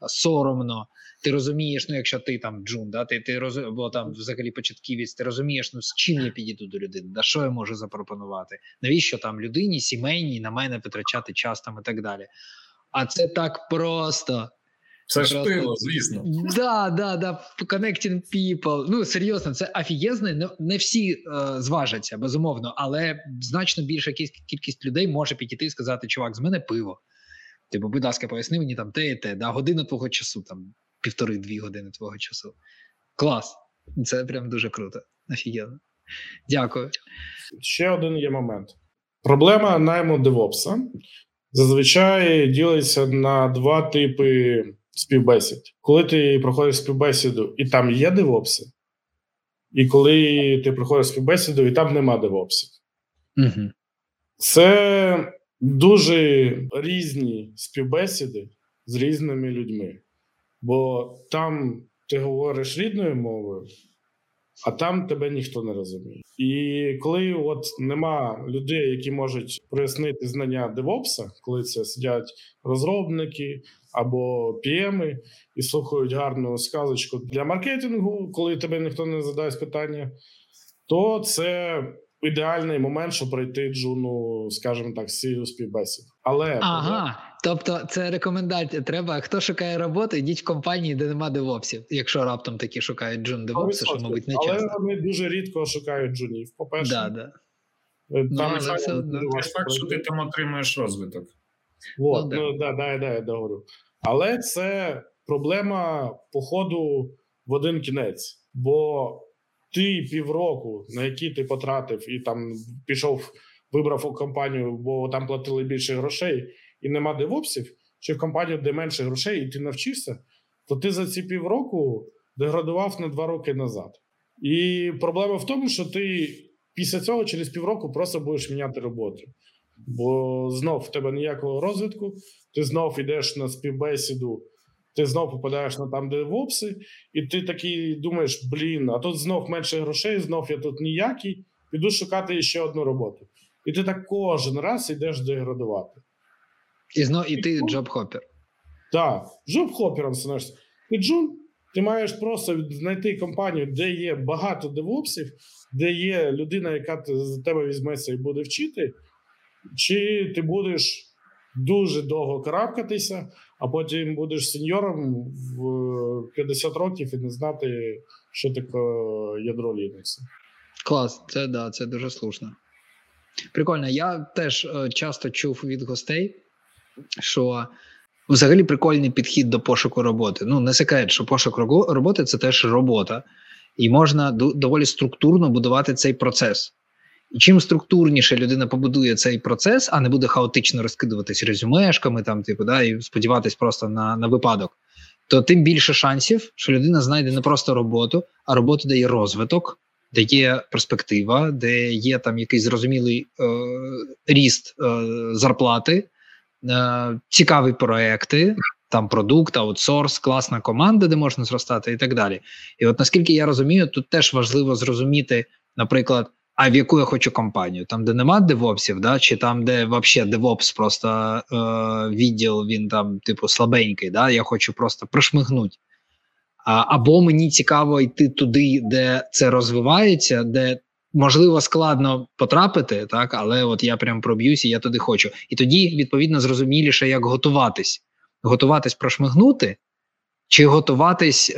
S1: соромно. Ти розумієш, ну якщо ти там джун, да, ти ти роз... або там взагалі початківець, ти розумієш, ну з чим я підійду до людини, да що я можу запропонувати? Навіщо там людині, сімейній на мене витрачати час там і так далі. А це так просто.
S3: Це ж пиво, звісно.
S1: Да, да, да, connecting people. Ну, серйозно, це офігезно. Не, не всі е, зважаться, безумовно, але значно більша кількість людей може підійти і сказати: чувак, з мене пиво. Типу, будь ласка, поясни мені там те і те, да, година твого часу, там півтори-дві години твого часу. Клас. Це прям дуже круто. Офігенно. Дякую.
S2: Ще один є момент. Проблема найму DevOps а зазвичай ділиться на два типи співбесід. Коли ти проходиш співбесіду і там є DevOps и, і коли ти проходиш співбесіду, і там нема DevOps ів.
S1: Угу.
S2: Це дуже різні співбесіди з різними людьми. Бо там ти говориш рідною мовою, а там тебе ніхто не розуміє. І коли от нема людей, які можуть прояснити знання девопса, коли це сидять розробники або піеми і слухають гарну сказочку для маркетингу, коли тебе ніхто не задасть питання, то це ідеальний момент, щоб пройти джуну, скажімо так, сію співбесід. Але
S1: ага, тобто це рекомендація. Треба хто шукає роботу, йдіть в компанії, де нема DevOps ів. Якщо раптом такі шукають джун DevOps и, що мабуть не часто.
S2: Але вони дуже рідко шукають джунів. По перше,
S1: да, да.
S2: Там ну,
S3: але все одно. факт, що ти там отримуєш розвиток.
S2: От, ну, ну да, да, да, я договорю. Але це проблема походу в один кінець. Бо ти півроку, на які ти потратив, і там пішов, вибрав у компанію, бо там платили більше грошей, і нема девопсів, чи в компанію, де менше грошей, і ти навчишся, то ти за ці півроку деградував на два роки назад. І проблема в тому, що ти після цього через півроку просто будеш міняти роботу. Бо знов в тебе ніякого розвитку, ти знов йдеш на співбесіду ти знов попадаєш на там, DevOps и, і ти такий думаєш: блін, а тут знов менше грошей, знов я тут ніякий, піду шукати ще одну роботу. І ти так кожен раз йдеш деградувати.
S1: І знов і ти job hopper.
S2: Так, job hopper ом становишся. Ти джун, ти маєш просто знайти компанію, де є багато DevOps ів, де є людина, яка за тебе візьметься і буде вчити, чи ти будеш дуже довго карабкатися, а потім будеш сеньором в 50 років і не знати, що таке ядро Linux.
S1: Клас, це да, це дуже слушно. Прикольно. Я теж е, часто чув від гостей, що взагалі прикольний підхід до пошуку роботи. Ну, не секрет, що пошук роботи це теж робота, і можна доволі структурно будувати цей процес. І чим структурніше людина побудує цей процес, а не буде хаотично розкидуватись резюмешками, там, типу, да, і сподіватись просто на на випадок, то тим більше шансів, що людина знайде не просто роботу, а роботу дає розвиток, де є перспектива, де є там якийсь зрозумілий е, ріст е, зарплати, е, цікаві проекти. Там продукт, аутсорс, класна команда, де можна зростати, і так далі. І от наскільки я розумію, тут теж важливо зрозуміти, наприклад, а в яку я хочу компанію? Там, де нема DevOps ів, да? чи там, де взагалі DevOps просто е, відділ, він там, типу, слабенький, да? я хочу просто прошмигнути. Або мені цікаво йти туди, де це розвивається, де можливо складно потрапити, так, але от я прям проб'юсь і я туди хочу. І тоді, відповідно, зрозуміліше, як готуватись. Готуватись прошмигнути, чи готуватись е,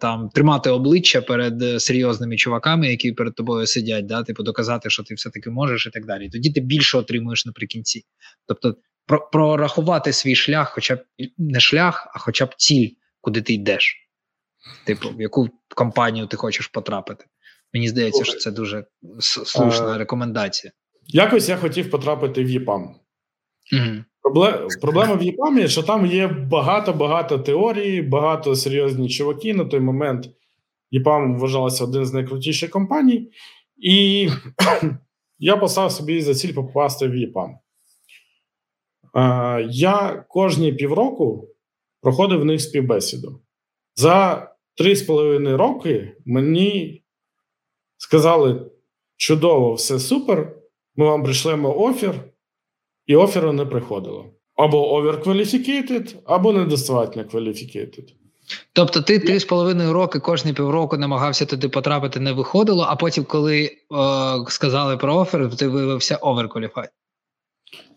S1: там тримати обличчя перед е, серйозними чуваками, які перед тобою сидять, да, типу доказати, що ти все-таки можеш, і так далі. Тоді ти більше отримуєш наприкінці. Тобто, про, прорахувати свій шлях, хоча б не шлях, а хоча б ціль, куди ти йдеш. Типу, в яку компанію ти хочеш потрапити. Мені здається, що це дуже слушна рекомендація.
S2: Якось я хотів потрапити в ЄПАМ.
S1: Угу.
S2: Проблема в ЄПАМі, що там є багато-багато теорій, багато серйозні чуваки. На той момент ЄПАМ вважалася один з найкрутіших компаній, і [clears throat] я поставив собі за ціль попасти в ЄПАМ. Я кожні півроку проходив в них співбесіду. За три з половиною роки мені сказали: чудово, все супер. Ми вам прийшлемо офер і оферу не приходило. Або overqualificated, або недостатньо qualificated.
S1: Тобто ти три з половиною роки кожні півроку намагався туди потрапити, не виходило, а потім, коли е, сказали про офер, ти виявився overqualified.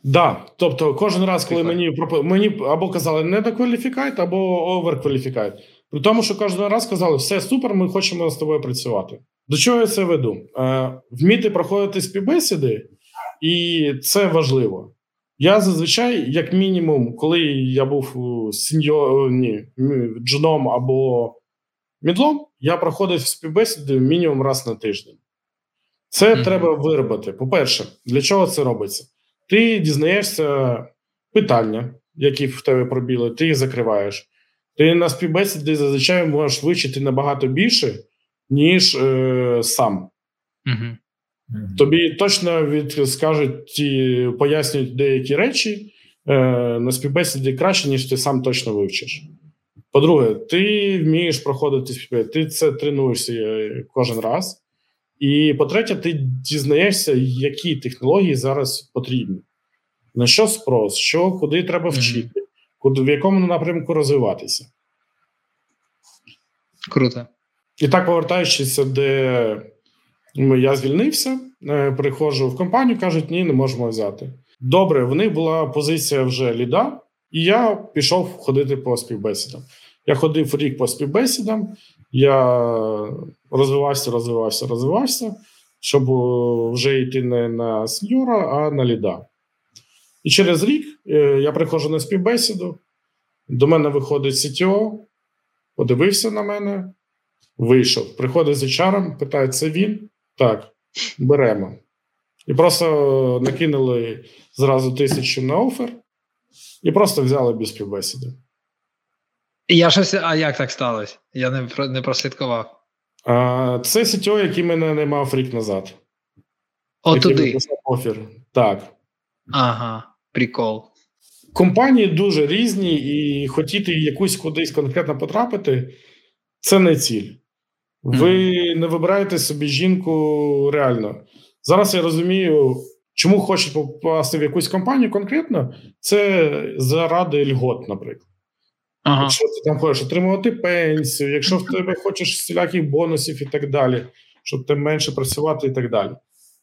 S2: Да, тобто кожен раз, коли мені мені або казали не докваліфікайт, або оверкваліфікайт. При тому, що кожен раз казали, все супер, ми хочемо з тобою працювати. До чого я це веду? Е, Вміти проходити співбесіди, і це важливо. Я зазвичай, як мінімум, коли я був сеньор, ні, джуном або мідлом, я проходив співбесіди мінімум раз на тиждень. Це mm-hmm. треба виробити. По-перше, для чого це робиться? Ти дізнаєшся питання, які в тебе пробіли, ти їх закриваєш. Ти на співбесіді зазвичай можеш вивчити набагато більше, ніж е, сам.
S1: Mm-hmm.
S2: Тобі точно від скажуть ті пояснюють деякі речі е, на співбесіді краще, ніж ти сам точно вивчиш. По-друге, ти вмієш проходити співбесіди, ти це тренуєшся е, кожен раз. І по-третє, ти дізнаєшся, які технології зараз потрібні, на що спрос, що куди треба вчити, куди, в якому напрямку розвиватися.
S1: Круто.
S2: І так, повертаючись, де я звільнився, е, приходжу в компанію, кажуть, ні, не можемо взяти. Добре, в них була позиція вже ліда, і я пішов ходити по співбесідам. Я ходив рік по співбесідам, я розвивався, розвивався, розвивався, щоб вже йти не на сеньора, а на ліда. І через рік е, я приходжу на співбесіду, до мене виходить CTO, подивився на мене, вийшов. Приходить з HR, питає, це він? Так, беремо. І просто накинули зразу тисячу на офер, і просто взяли без співбесіди.
S1: Я щось, а як так сталося? Я не не прослідкував.
S2: А, Це CTO, який мене не мав рік назад.
S1: О, туди.
S2: Офер. Так.
S1: Ага, прикол.
S2: Компанії дуже різні, і хотіти якусь кудись конкретно потрапити це не ціль. Ви не вибираєте собі жінку реально. Зараз я розумію, чому хочуть попасти в якусь компанію конкретно, це заради льгот, наприклад. Ага. Якщо ти там хочеш отримувати пенсію, якщо в тебе хочеш всіляких бонусів і так далі, щоб ти менше працювати і так далі.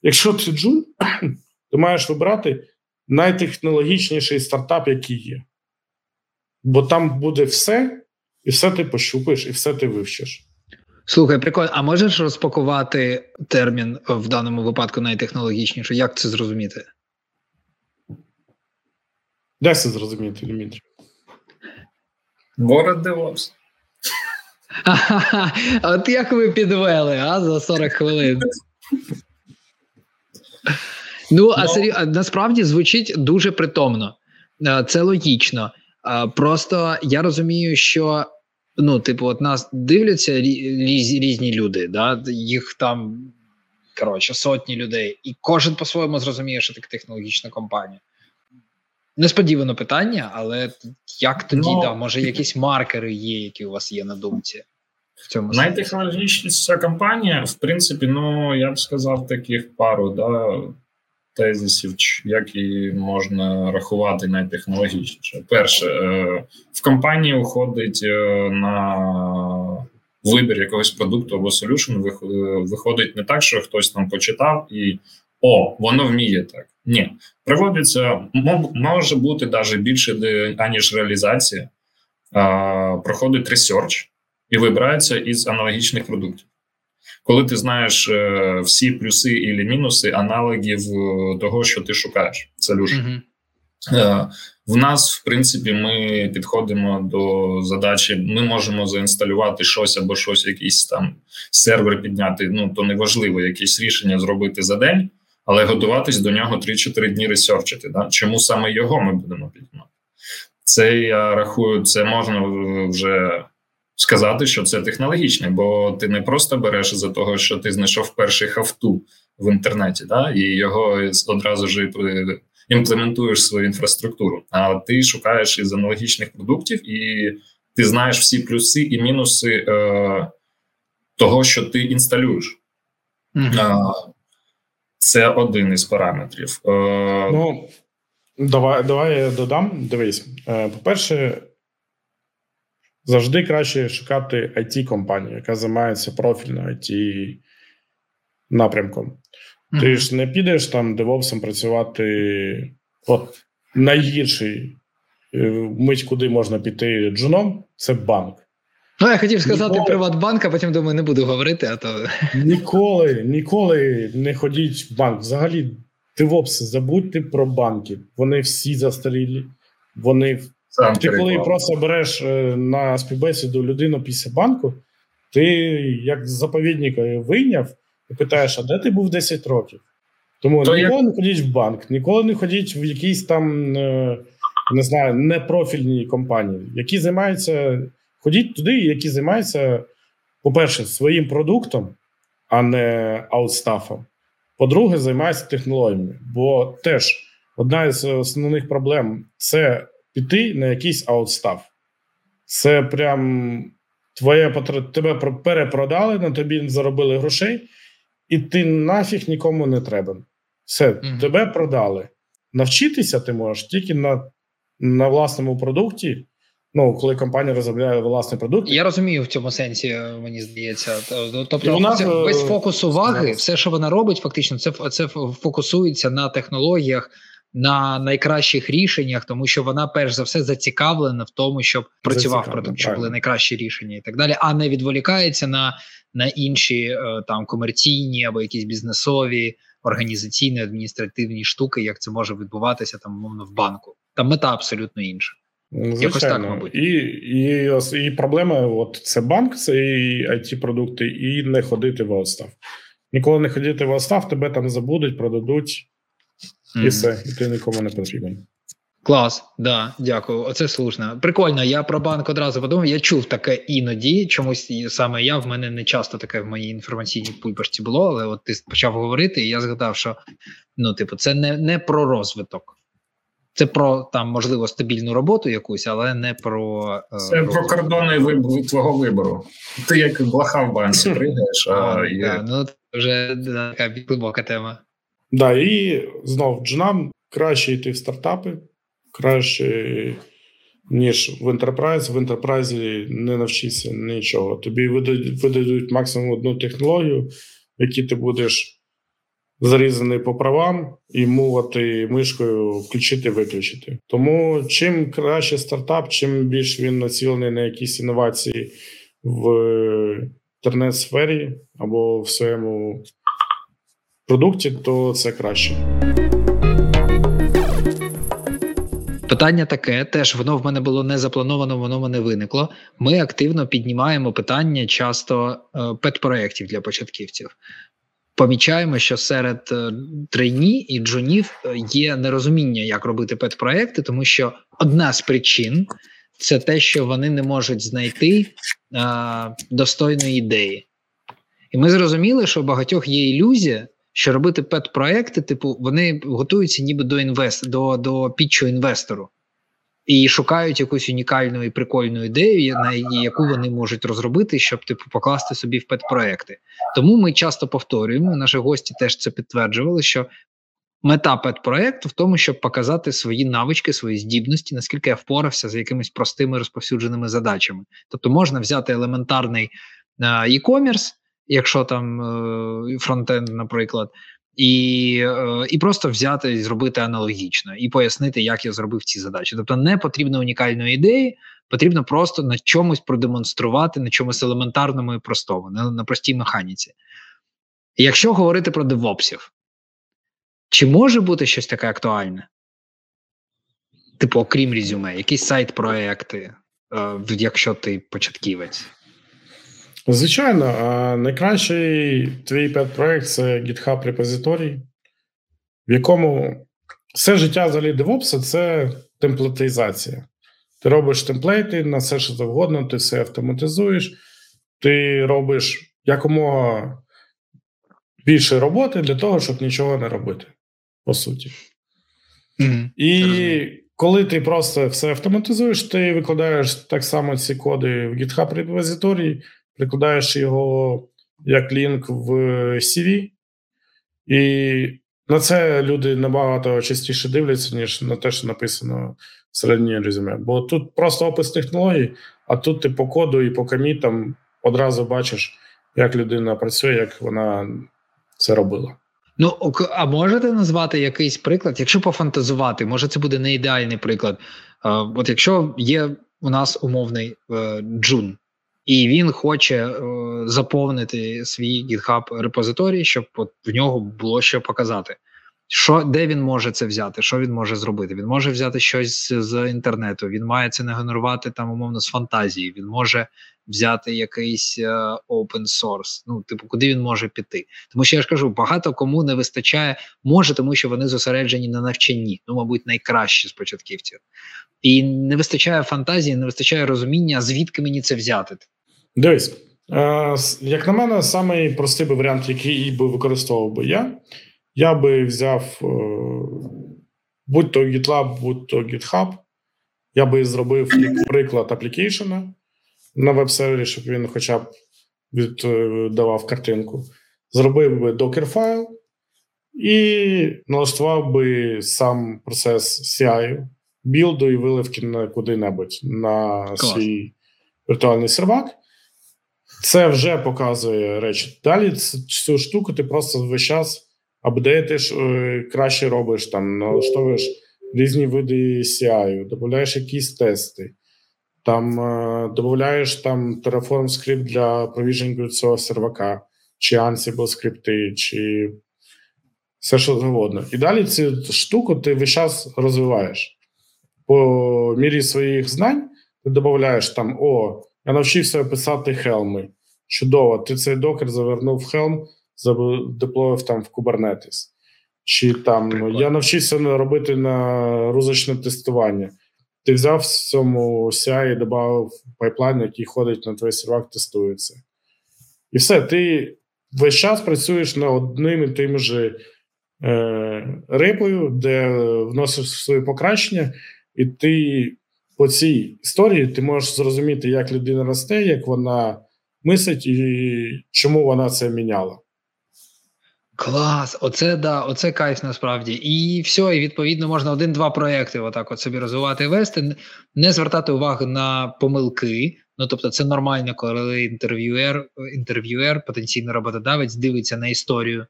S2: Якщо ти джун, [clears throat] ти маєш вибрати найтехнологічніший стартап, який є. Бо там буде все, і все ти пощупаєш, і все ти вивчиш.
S1: Слухай, прикольно, а можеш розпакувати термін в даному випадку найтехнологічніший? Як це зрозуміти?
S2: Як це зрозуміти, Дмитрій?
S3: Город DevOps. [laughs]
S1: От як ви підвели, а за 40 хвилин. Ну, а сері... насправді звучить дуже притомно. Це логічно. Просто я розумію, що ну, типу, от нас дивляться різ... різні люди, да? їх там коротше, сотні людей, і кожен по-своєму зрозуміє, що таке технологічна компанія. Несподіване питання, але як тоді, ну, да, може, якісь маркери є, які у вас є на думці?
S3: В цьому Найтехнологічніша компанія, в принципі, ну я б сказав, таких пару да, тезисів, як і можна рахувати найтехнологічніше. Перше, е, в компанії уходить е, на вибір якогось продукту або солюшн, виходить не так, що хтось там почитав і о, воно вміє так. Ні, проводиться може бути навіть більше аніж реалізація. Проходить ресерч і вибирається із аналогічних продуктів. Коли ти знаєш е, всі плюси і мінуси аналогів е, того, що ти шукаєш, solution. Mm-hmm. Е, в нас, в принципі, ми підходимо до задачі. Ми можемо заінсталювати щось або щось, якийсь там сервер підняти. Ну то неважливо, якісь рішення зробити за день але готуватись до нього 3-4 дні ресерчити. Да? Чому саме його ми будемо піднімати? Це я рахую, це можна вже сказати, що це технологічне, бо ти не просто береш за того, що ти знайшов перший хафту в інтернеті, да? і його одразу ж імплементуєш в свою інфраструктуру. А ти шукаєш із аналогічних продуктів, і ти знаєш всі плюси і мінуси е, того, що ти інсталюєш. Mm-hmm. Це один із параметрів. Е,
S2: ну давай давай я додам. Дивись, е, по-перше, завжди краще шукати it компанію яка займається профільно it напрямком. Mm-hmm. Ти ж не підеш там девопсом працювати От найгірший е, мить, куди можна піти джуном, це банк.
S1: Ну, я хотів сказати
S2: Ніколи.
S1: Приватбанк, а потім думаю, не буду говорити, а то
S2: Ніколи, ніколи не ходіть в банк. Взагалі, девопси, забудьте про банки. Вони всі застарілі. Вони
S3: Сам
S2: Ти коли просто береш е, на співбесіду людину після банку, ти як заповідника вийняв і питаєш, а де ти був 10 років? Тому
S3: То
S2: ніколи не ходіть в банк, ніколи не ходіть в якісь там е, не знаю, непрофільні компанії, які займаються. Ходіть туди, які займаються, по-перше, своїм продуктом, а не аутстафом. По-друге, займаються технологіями. Бо теж одна з основних проблем це піти на якийсь аутстаф. Це прям твоє тебе перепродали, на тобі заробили грошей, і ти нафіг нікому не треба. Все,
S1: Мгм.
S2: тебе продали. Навчитися ти можеш тільки на, на власному продукті. Ну, коли компанія розробляє власний продукт,
S1: я розумію в цьому сенсі, е, мені здається. Тобто,
S2: вона,
S1: це
S2: е,
S1: весь фокус уваги,
S2: зараз.
S1: все, що вона робить, фактично, це це фокусується на технологіях, на найкращих рішеннях, тому що вона перш за все зацікавлена в тому, щоб працював продукт, щоб були найкращі рішення і так далі, а не відволікається на, на інші е, там комерційні або якісь бізнесові, організаційні, адміністративні штуки, як це може відбуватися там умовно в банку. Там мета абсолютно інша.
S2: Ну,
S1: Якось так, мабуть.
S2: І, і, і проблема: от це банк, це і it продукти і не ходити в аутстаф. Ніколи не ходити в аутстаф, тебе там забудуть, продадуть, і все, і ти нікому не потрібен.
S1: Клас, да, дякую. Оце слушно. Прикольно. Я про банк одразу подумав. Я чув таке іноді. Чомусь саме я в мене не часто таке в моїй інформаційній пульпашці було, але от ти почав говорити, і я згадав, що ну, типу, це не, не про розвиток. Це про там можливо стабільну роботу якусь, але не про е,
S3: Це про кордони виб- твого вибору. Ти як блоха в банці [laughs] пригаєш, а
S1: А,
S3: є
S1: да, ну це вже така глибока тема.
S2: Да, і знов джунам краще йти в стартапи, краще, ніж в ентерпрайз. В ентерпрайзі не навчишся нічого. Тобі видадуть, максимум одну технологію, в якій ти будеш зарізаний по правам і мовити мишкою включити, виключити. Тому чим краще стартап, чим більш він націлений на якісь інновації в інтернет-сфері або в своєму продукті, то це краще.
S1: Питання таке, теж воно в мене було не заплановано, воно в мене виникло. Ми активно піднімаємо питання часто е, педпроєктів для початківців. Помічаємо, що серед е, трейні і джунів е, є нерозуміння, як робити педпроєкти, тому що одна з причин це те, що вони не можуть знайти достойної ідеї. І ми зрозуміли, що у багатьох є ілюзія, що робити пет-проекти, типу, вони готуються ніби до інвест, до, до пітчу інвестору і шукають якусь унікальну і прикольну ідею, на яку вони можуть розробити, щоб типу покласти собі в пет-проекти. Тому ми часто повторюємо, наші гості теж це підтверджували, що мета пет-проекту в тому, щоб показати свої навички, свої здібності, наскільки я впорався з якимись простими розповсюдженими задачами. Тобто можна взяти елементарний е, e-commerce, якщо там е, фронтенд, наприклад, і е, і просто взяти і зробити аналогічно, і пояснити, як я зробив ці задачі. Тобто не потрібно унікальної ідеї, потрібно просто на чомусь продемонструвати, на чомусь елементарному і простому, на, на простій механіці. Якщо говорити про девопсів, чи може бути щось таке актуальне? Типу, окрім резюме, якісь сайт-проекти, е, якщо ти початківець.
S2: Звичайно, а найкращий твій пет-проект це GitHub репозиторій, в якому все життя взагалі DevOps – це темплетизація. Ти робиш темплейти на все, що завгодно, ти все автоматизуєш, ти робиш якомога більше роботи для того, щоб нічого не робити, по суті.
S1: Mm-hmm.
S2: І коли ти просто все автоматизуєш, ти викладаєш так само ці коди в GitHub репозиторії, прикладаєш його як лінк в CV, і на це люди набагато частіше дивляться, ніж на те, що написано в середньому резюме. Бо тут просто опис технологій, а тут ти по коду і по комітам одразу бачиш, як людина працює, як вона це робила.
S1: Ну, а можете назвати якийсь приклад, якщо пофантазувати, може це буде не ідеальний приклад. От якщо є у нас умовний е, джун, і він хоче е, заповнити свій GitHub репозиторій, щоб от в нього було що показати. Що де він може це взяти? Що він може зробити? Він може взяти щось з інтернету. Він має це не генерувати там, умовно, з фантазії. Він може взяти якийсь е, open source. Ну, типу, куди він може піти? Тому що я ж кажу, багато кому не вистачає, може, тому що вони зосереджені на навчанні. Ну, мабуть, найкращі з початківців, і не вистачає фантазії, не вистачає розуміння, звідки мені це взяти.
S2: Дивись, е, як на мене, самий простий би варіант, який би використовував би я. Я би взяв е, будь-то GitLab, будь-то GitHub, я би зробив приклад аплікейшена на веб-сервері, щоб він хоча б віддавав картинку. Зробив би докер-файл і налаштував би сам процес CI, білду і виливки на куди-небудь на Клас. свій віртуальний сервак. Це вже показує речі. Далі цю штуку ти просто весь час апдейтиш, е, краще робиш там, налаштовуєш різні види CI, додаєш якісь тести, там е, додаєш там Terraform скрипт для провіження цього сервака, чи Ansible скрипти, чи все, що завгодно. І далі цю штуку ти весь час розвиваєш. По мірі своїх знань ти додаєш там: о, я навчився писати хелми. Чудово, ти цей докер завернув в Helm, задеплоїв там в Kubernetes. Чи там Прикольно. я навчився робити на рузочне тестування. Ти взяв в цьому CI і додав пайплайн, який ходить на твій сервак, тестується. І все, ти весь час працюєш на одним і тим же е, рипою, де вносиш свої покращення, і ти по цій історії ти можеш зрозуміти, як людина росте, як вона мислить і чому вона це міняла.
S1: Клас, оце да, оце кайф насправді. І все, і відповідно можна один-два проекти отак от собі розвивати вести, не звертати увагу на помилки. Ну тобто, це нормально, коли інтерв'юер, інтерв'юер, потенційний роботодавець дивиться на історію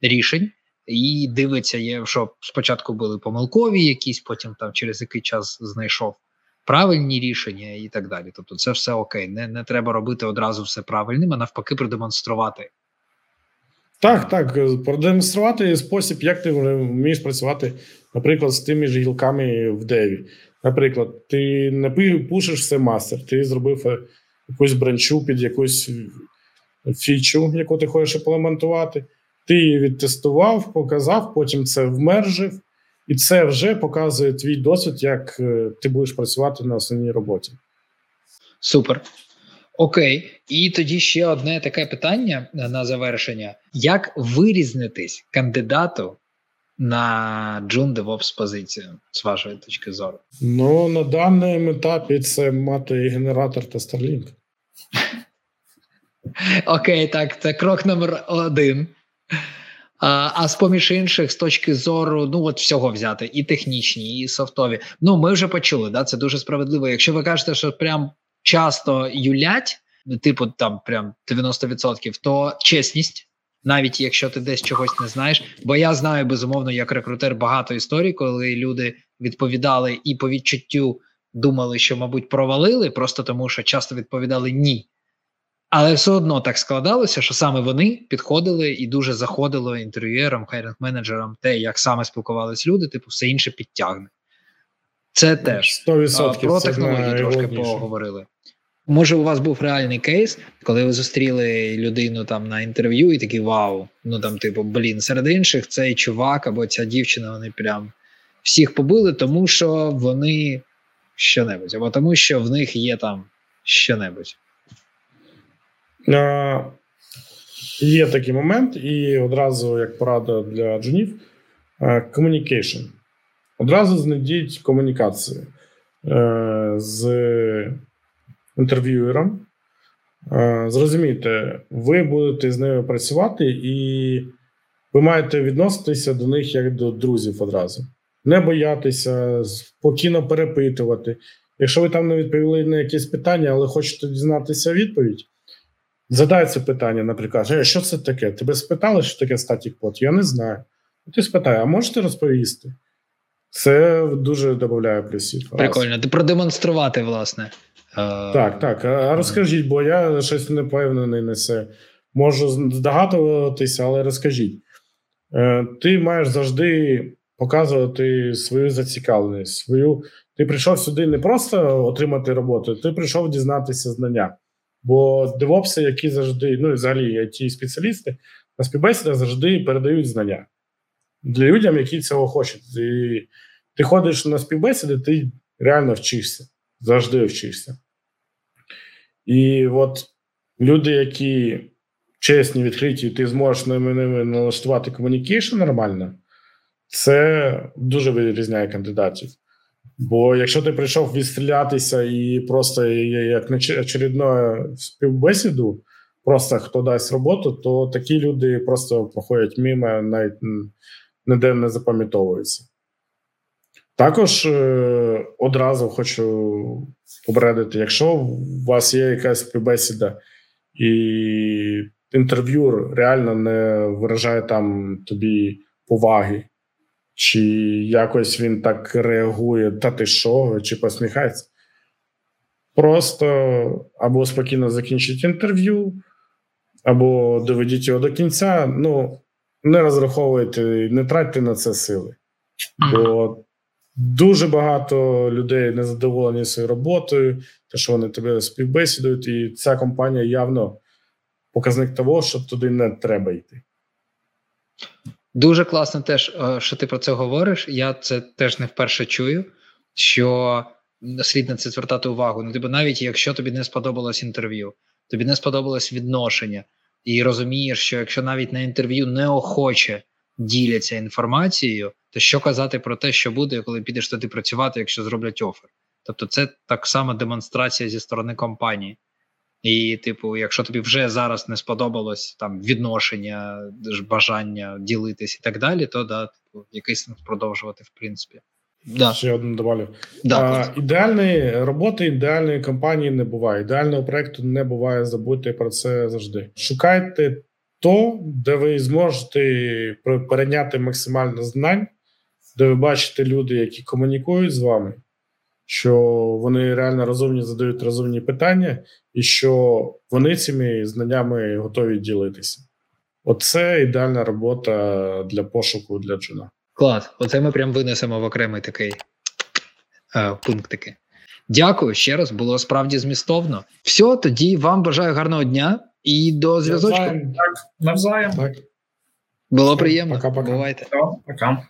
S1: рішень і дивиться, що спочатку були помилкові, якісь, потім там через який час знайшов правильні рішення і так далі. Тобто, це все окей. Не, Не треба робити одразу все правильним, а навпаки, продемонструвати.
S2: Так, так, продемонструвати спосіб, як ти вмієш працювати, наприклад, з тими ж гілками в деві. Наприклад, ти не пушиш все мастер, ти зробив е, якусь бранчу під якусь фічу, яку ти хочеш імплементувати. Ти її відтестував, показав, потім це вмержив, і це вже показує твій досвід, як е, ти будеш працювати на основній роботі.
S1: Супер. Окей, і тоді ще одне таке питання на завершення: як вирізнитись кандидату на Джун DevOps позицію з вашої точки зору?
S2: Ну на даному етапі це мати генератор та Starlink.
S1: Окей, так, це крок номер один. А з поміж інших, з точки зору, ну от всього взяти, і технічні, і софтові. Ну, ми вже почули, да, це дуже справедливо. Якщо ви кажете, що прям часто юлять, типу там прям 90%, то чесність, навіть якщо ти десь чогось не знаєш. Бо я знаю безумовно, як рекрутер багато історій, коли люди відповідали і по відчуттю думали, що, мабуть, провалили, просто тому що часто відповідали ні. Але все одно так складалося, що саме вони підходили і дуже заходило інтерв'юерам, хайринг менеджерам, те, як саме спілкувалися люди, типу, все інше підтягне. Це теж
S2: 100%
S1: про технології трошки поговорили. Може, у вас був реальний кейс, коли ви зустріли людину там на інтерв'ю, і такий вау. Ну там, типу, блін, серед інших цей чувак або ця дівчина, вони прям всіх побили, тому що вони що-небудь, або тому, що в них є там що-небудь.
S2: А, Є такий момент, і одразу, як порада для джунів, communication. Одразу знайдіть комунікацію е, з інтерв'юером. Е, зрозумійте, ви будете з ними працювати, і ви маєте відноситися до них як до друзів одразу. Не боятися, спокійно перепитувати. Якщо ви там не відповіли на якісь питання, але хочете дізнатися відповідь, це питання, наприклад, «Е, що це таке? Тебе спитали, що таке статік код? Я не знаю. Ти спитай, а можете розповісти? Це дуже додає плюсів.
S1: Прикольно, ти продемонструвати, власне. Е,
S2: Так, так. А розкажіть, бо я щось не впевнений на це. Можу здогадуватися, але розкажіть. Е, Ти маєш завжди показувати свою зацікавленість. свою... Ти прийшов сюди не просто отримати роботу, ти прийшов дізнатися знання. Бо девопси, які завжди, ну і взагалі it спеціалісти на співбесідах завжди передають знання для людям, які цього хочуть. І ти ходиш на співбесіди, ти реально вчишся, завжди вчишся. І от люди, які чесні, відкриті, ти зможеш ними, ними налаштувати communication нормально, це дуже вирізняє кандидатів. Бо якщо ти прийшов відстрілятися і просто як на очередну співбесіду, просто хто дасть роботу, то такі люди просто проходять мимо, навіть ніде не запам'ятовуються. Також е, одразу хочу попередити, якщо у вас є якась співбесіда, і інтерв'юр реально не виражає там тобі поваги, чи якось він так реагує, та ти що, чи посміхається. Просто або спокійно закінчіть інтерв'ю, або доведіть його до кінця. Ну, не розраховуйте, не тратьте на це сили. Бо дуже багато людей незадоволені своєю роботою, те, що вони тебе співбесідують, і ця компанія явно показник того, що туди не треба йти.
S1: Дуже класно теж, е, що ти про це говориш. Я це теж не вперше чую, що слід на це звертати увагу. Ну, типу, навіть якщо тобі не сподобалось інтерв'ю, тобі не сподобалось відношення, і розумієш, що якщо навіть на інтерв'ю неохоче діляться інформацією, то що казати про те, що буде, коли підеш туди працювати, якщо зроблять офер? Тобто, це так само демонстрація зі сторони компанії. І, типу, якщо тобі вже зараз не сподобалось там відношення, бажання ділитись і так далі, то да, типу, якийсь сенс продовжувати, в принципі.
S2: Да. Ще одну добавлю.
S1: Да,
S2: а, ідеальної роботи, ідеальної компанії не буває. Ідеального проекту не буває. Забудьте про це завжди. Шукайте то, де ви зможете перейняти максимально знань, де ви бачите люди, які комунікують з вами, що вони реально розумні задають розумні питання, і що вони цими знаннями готові ділитися. Оце ідеальна робота для пошуку для джуна.
S1: Клас, оце ми прям винесемо в окремий такий е, пунктики. Дякую ще раз, було справді змістовно. Все, тоді вам бажаю гарного дня і до зв'язочку.
S3: Навзаєм. Так, навзаєм.
S2: Так.
S1: Було приємно.
S2: Пока-пока.
S1: Бувайте.
S3: Пока.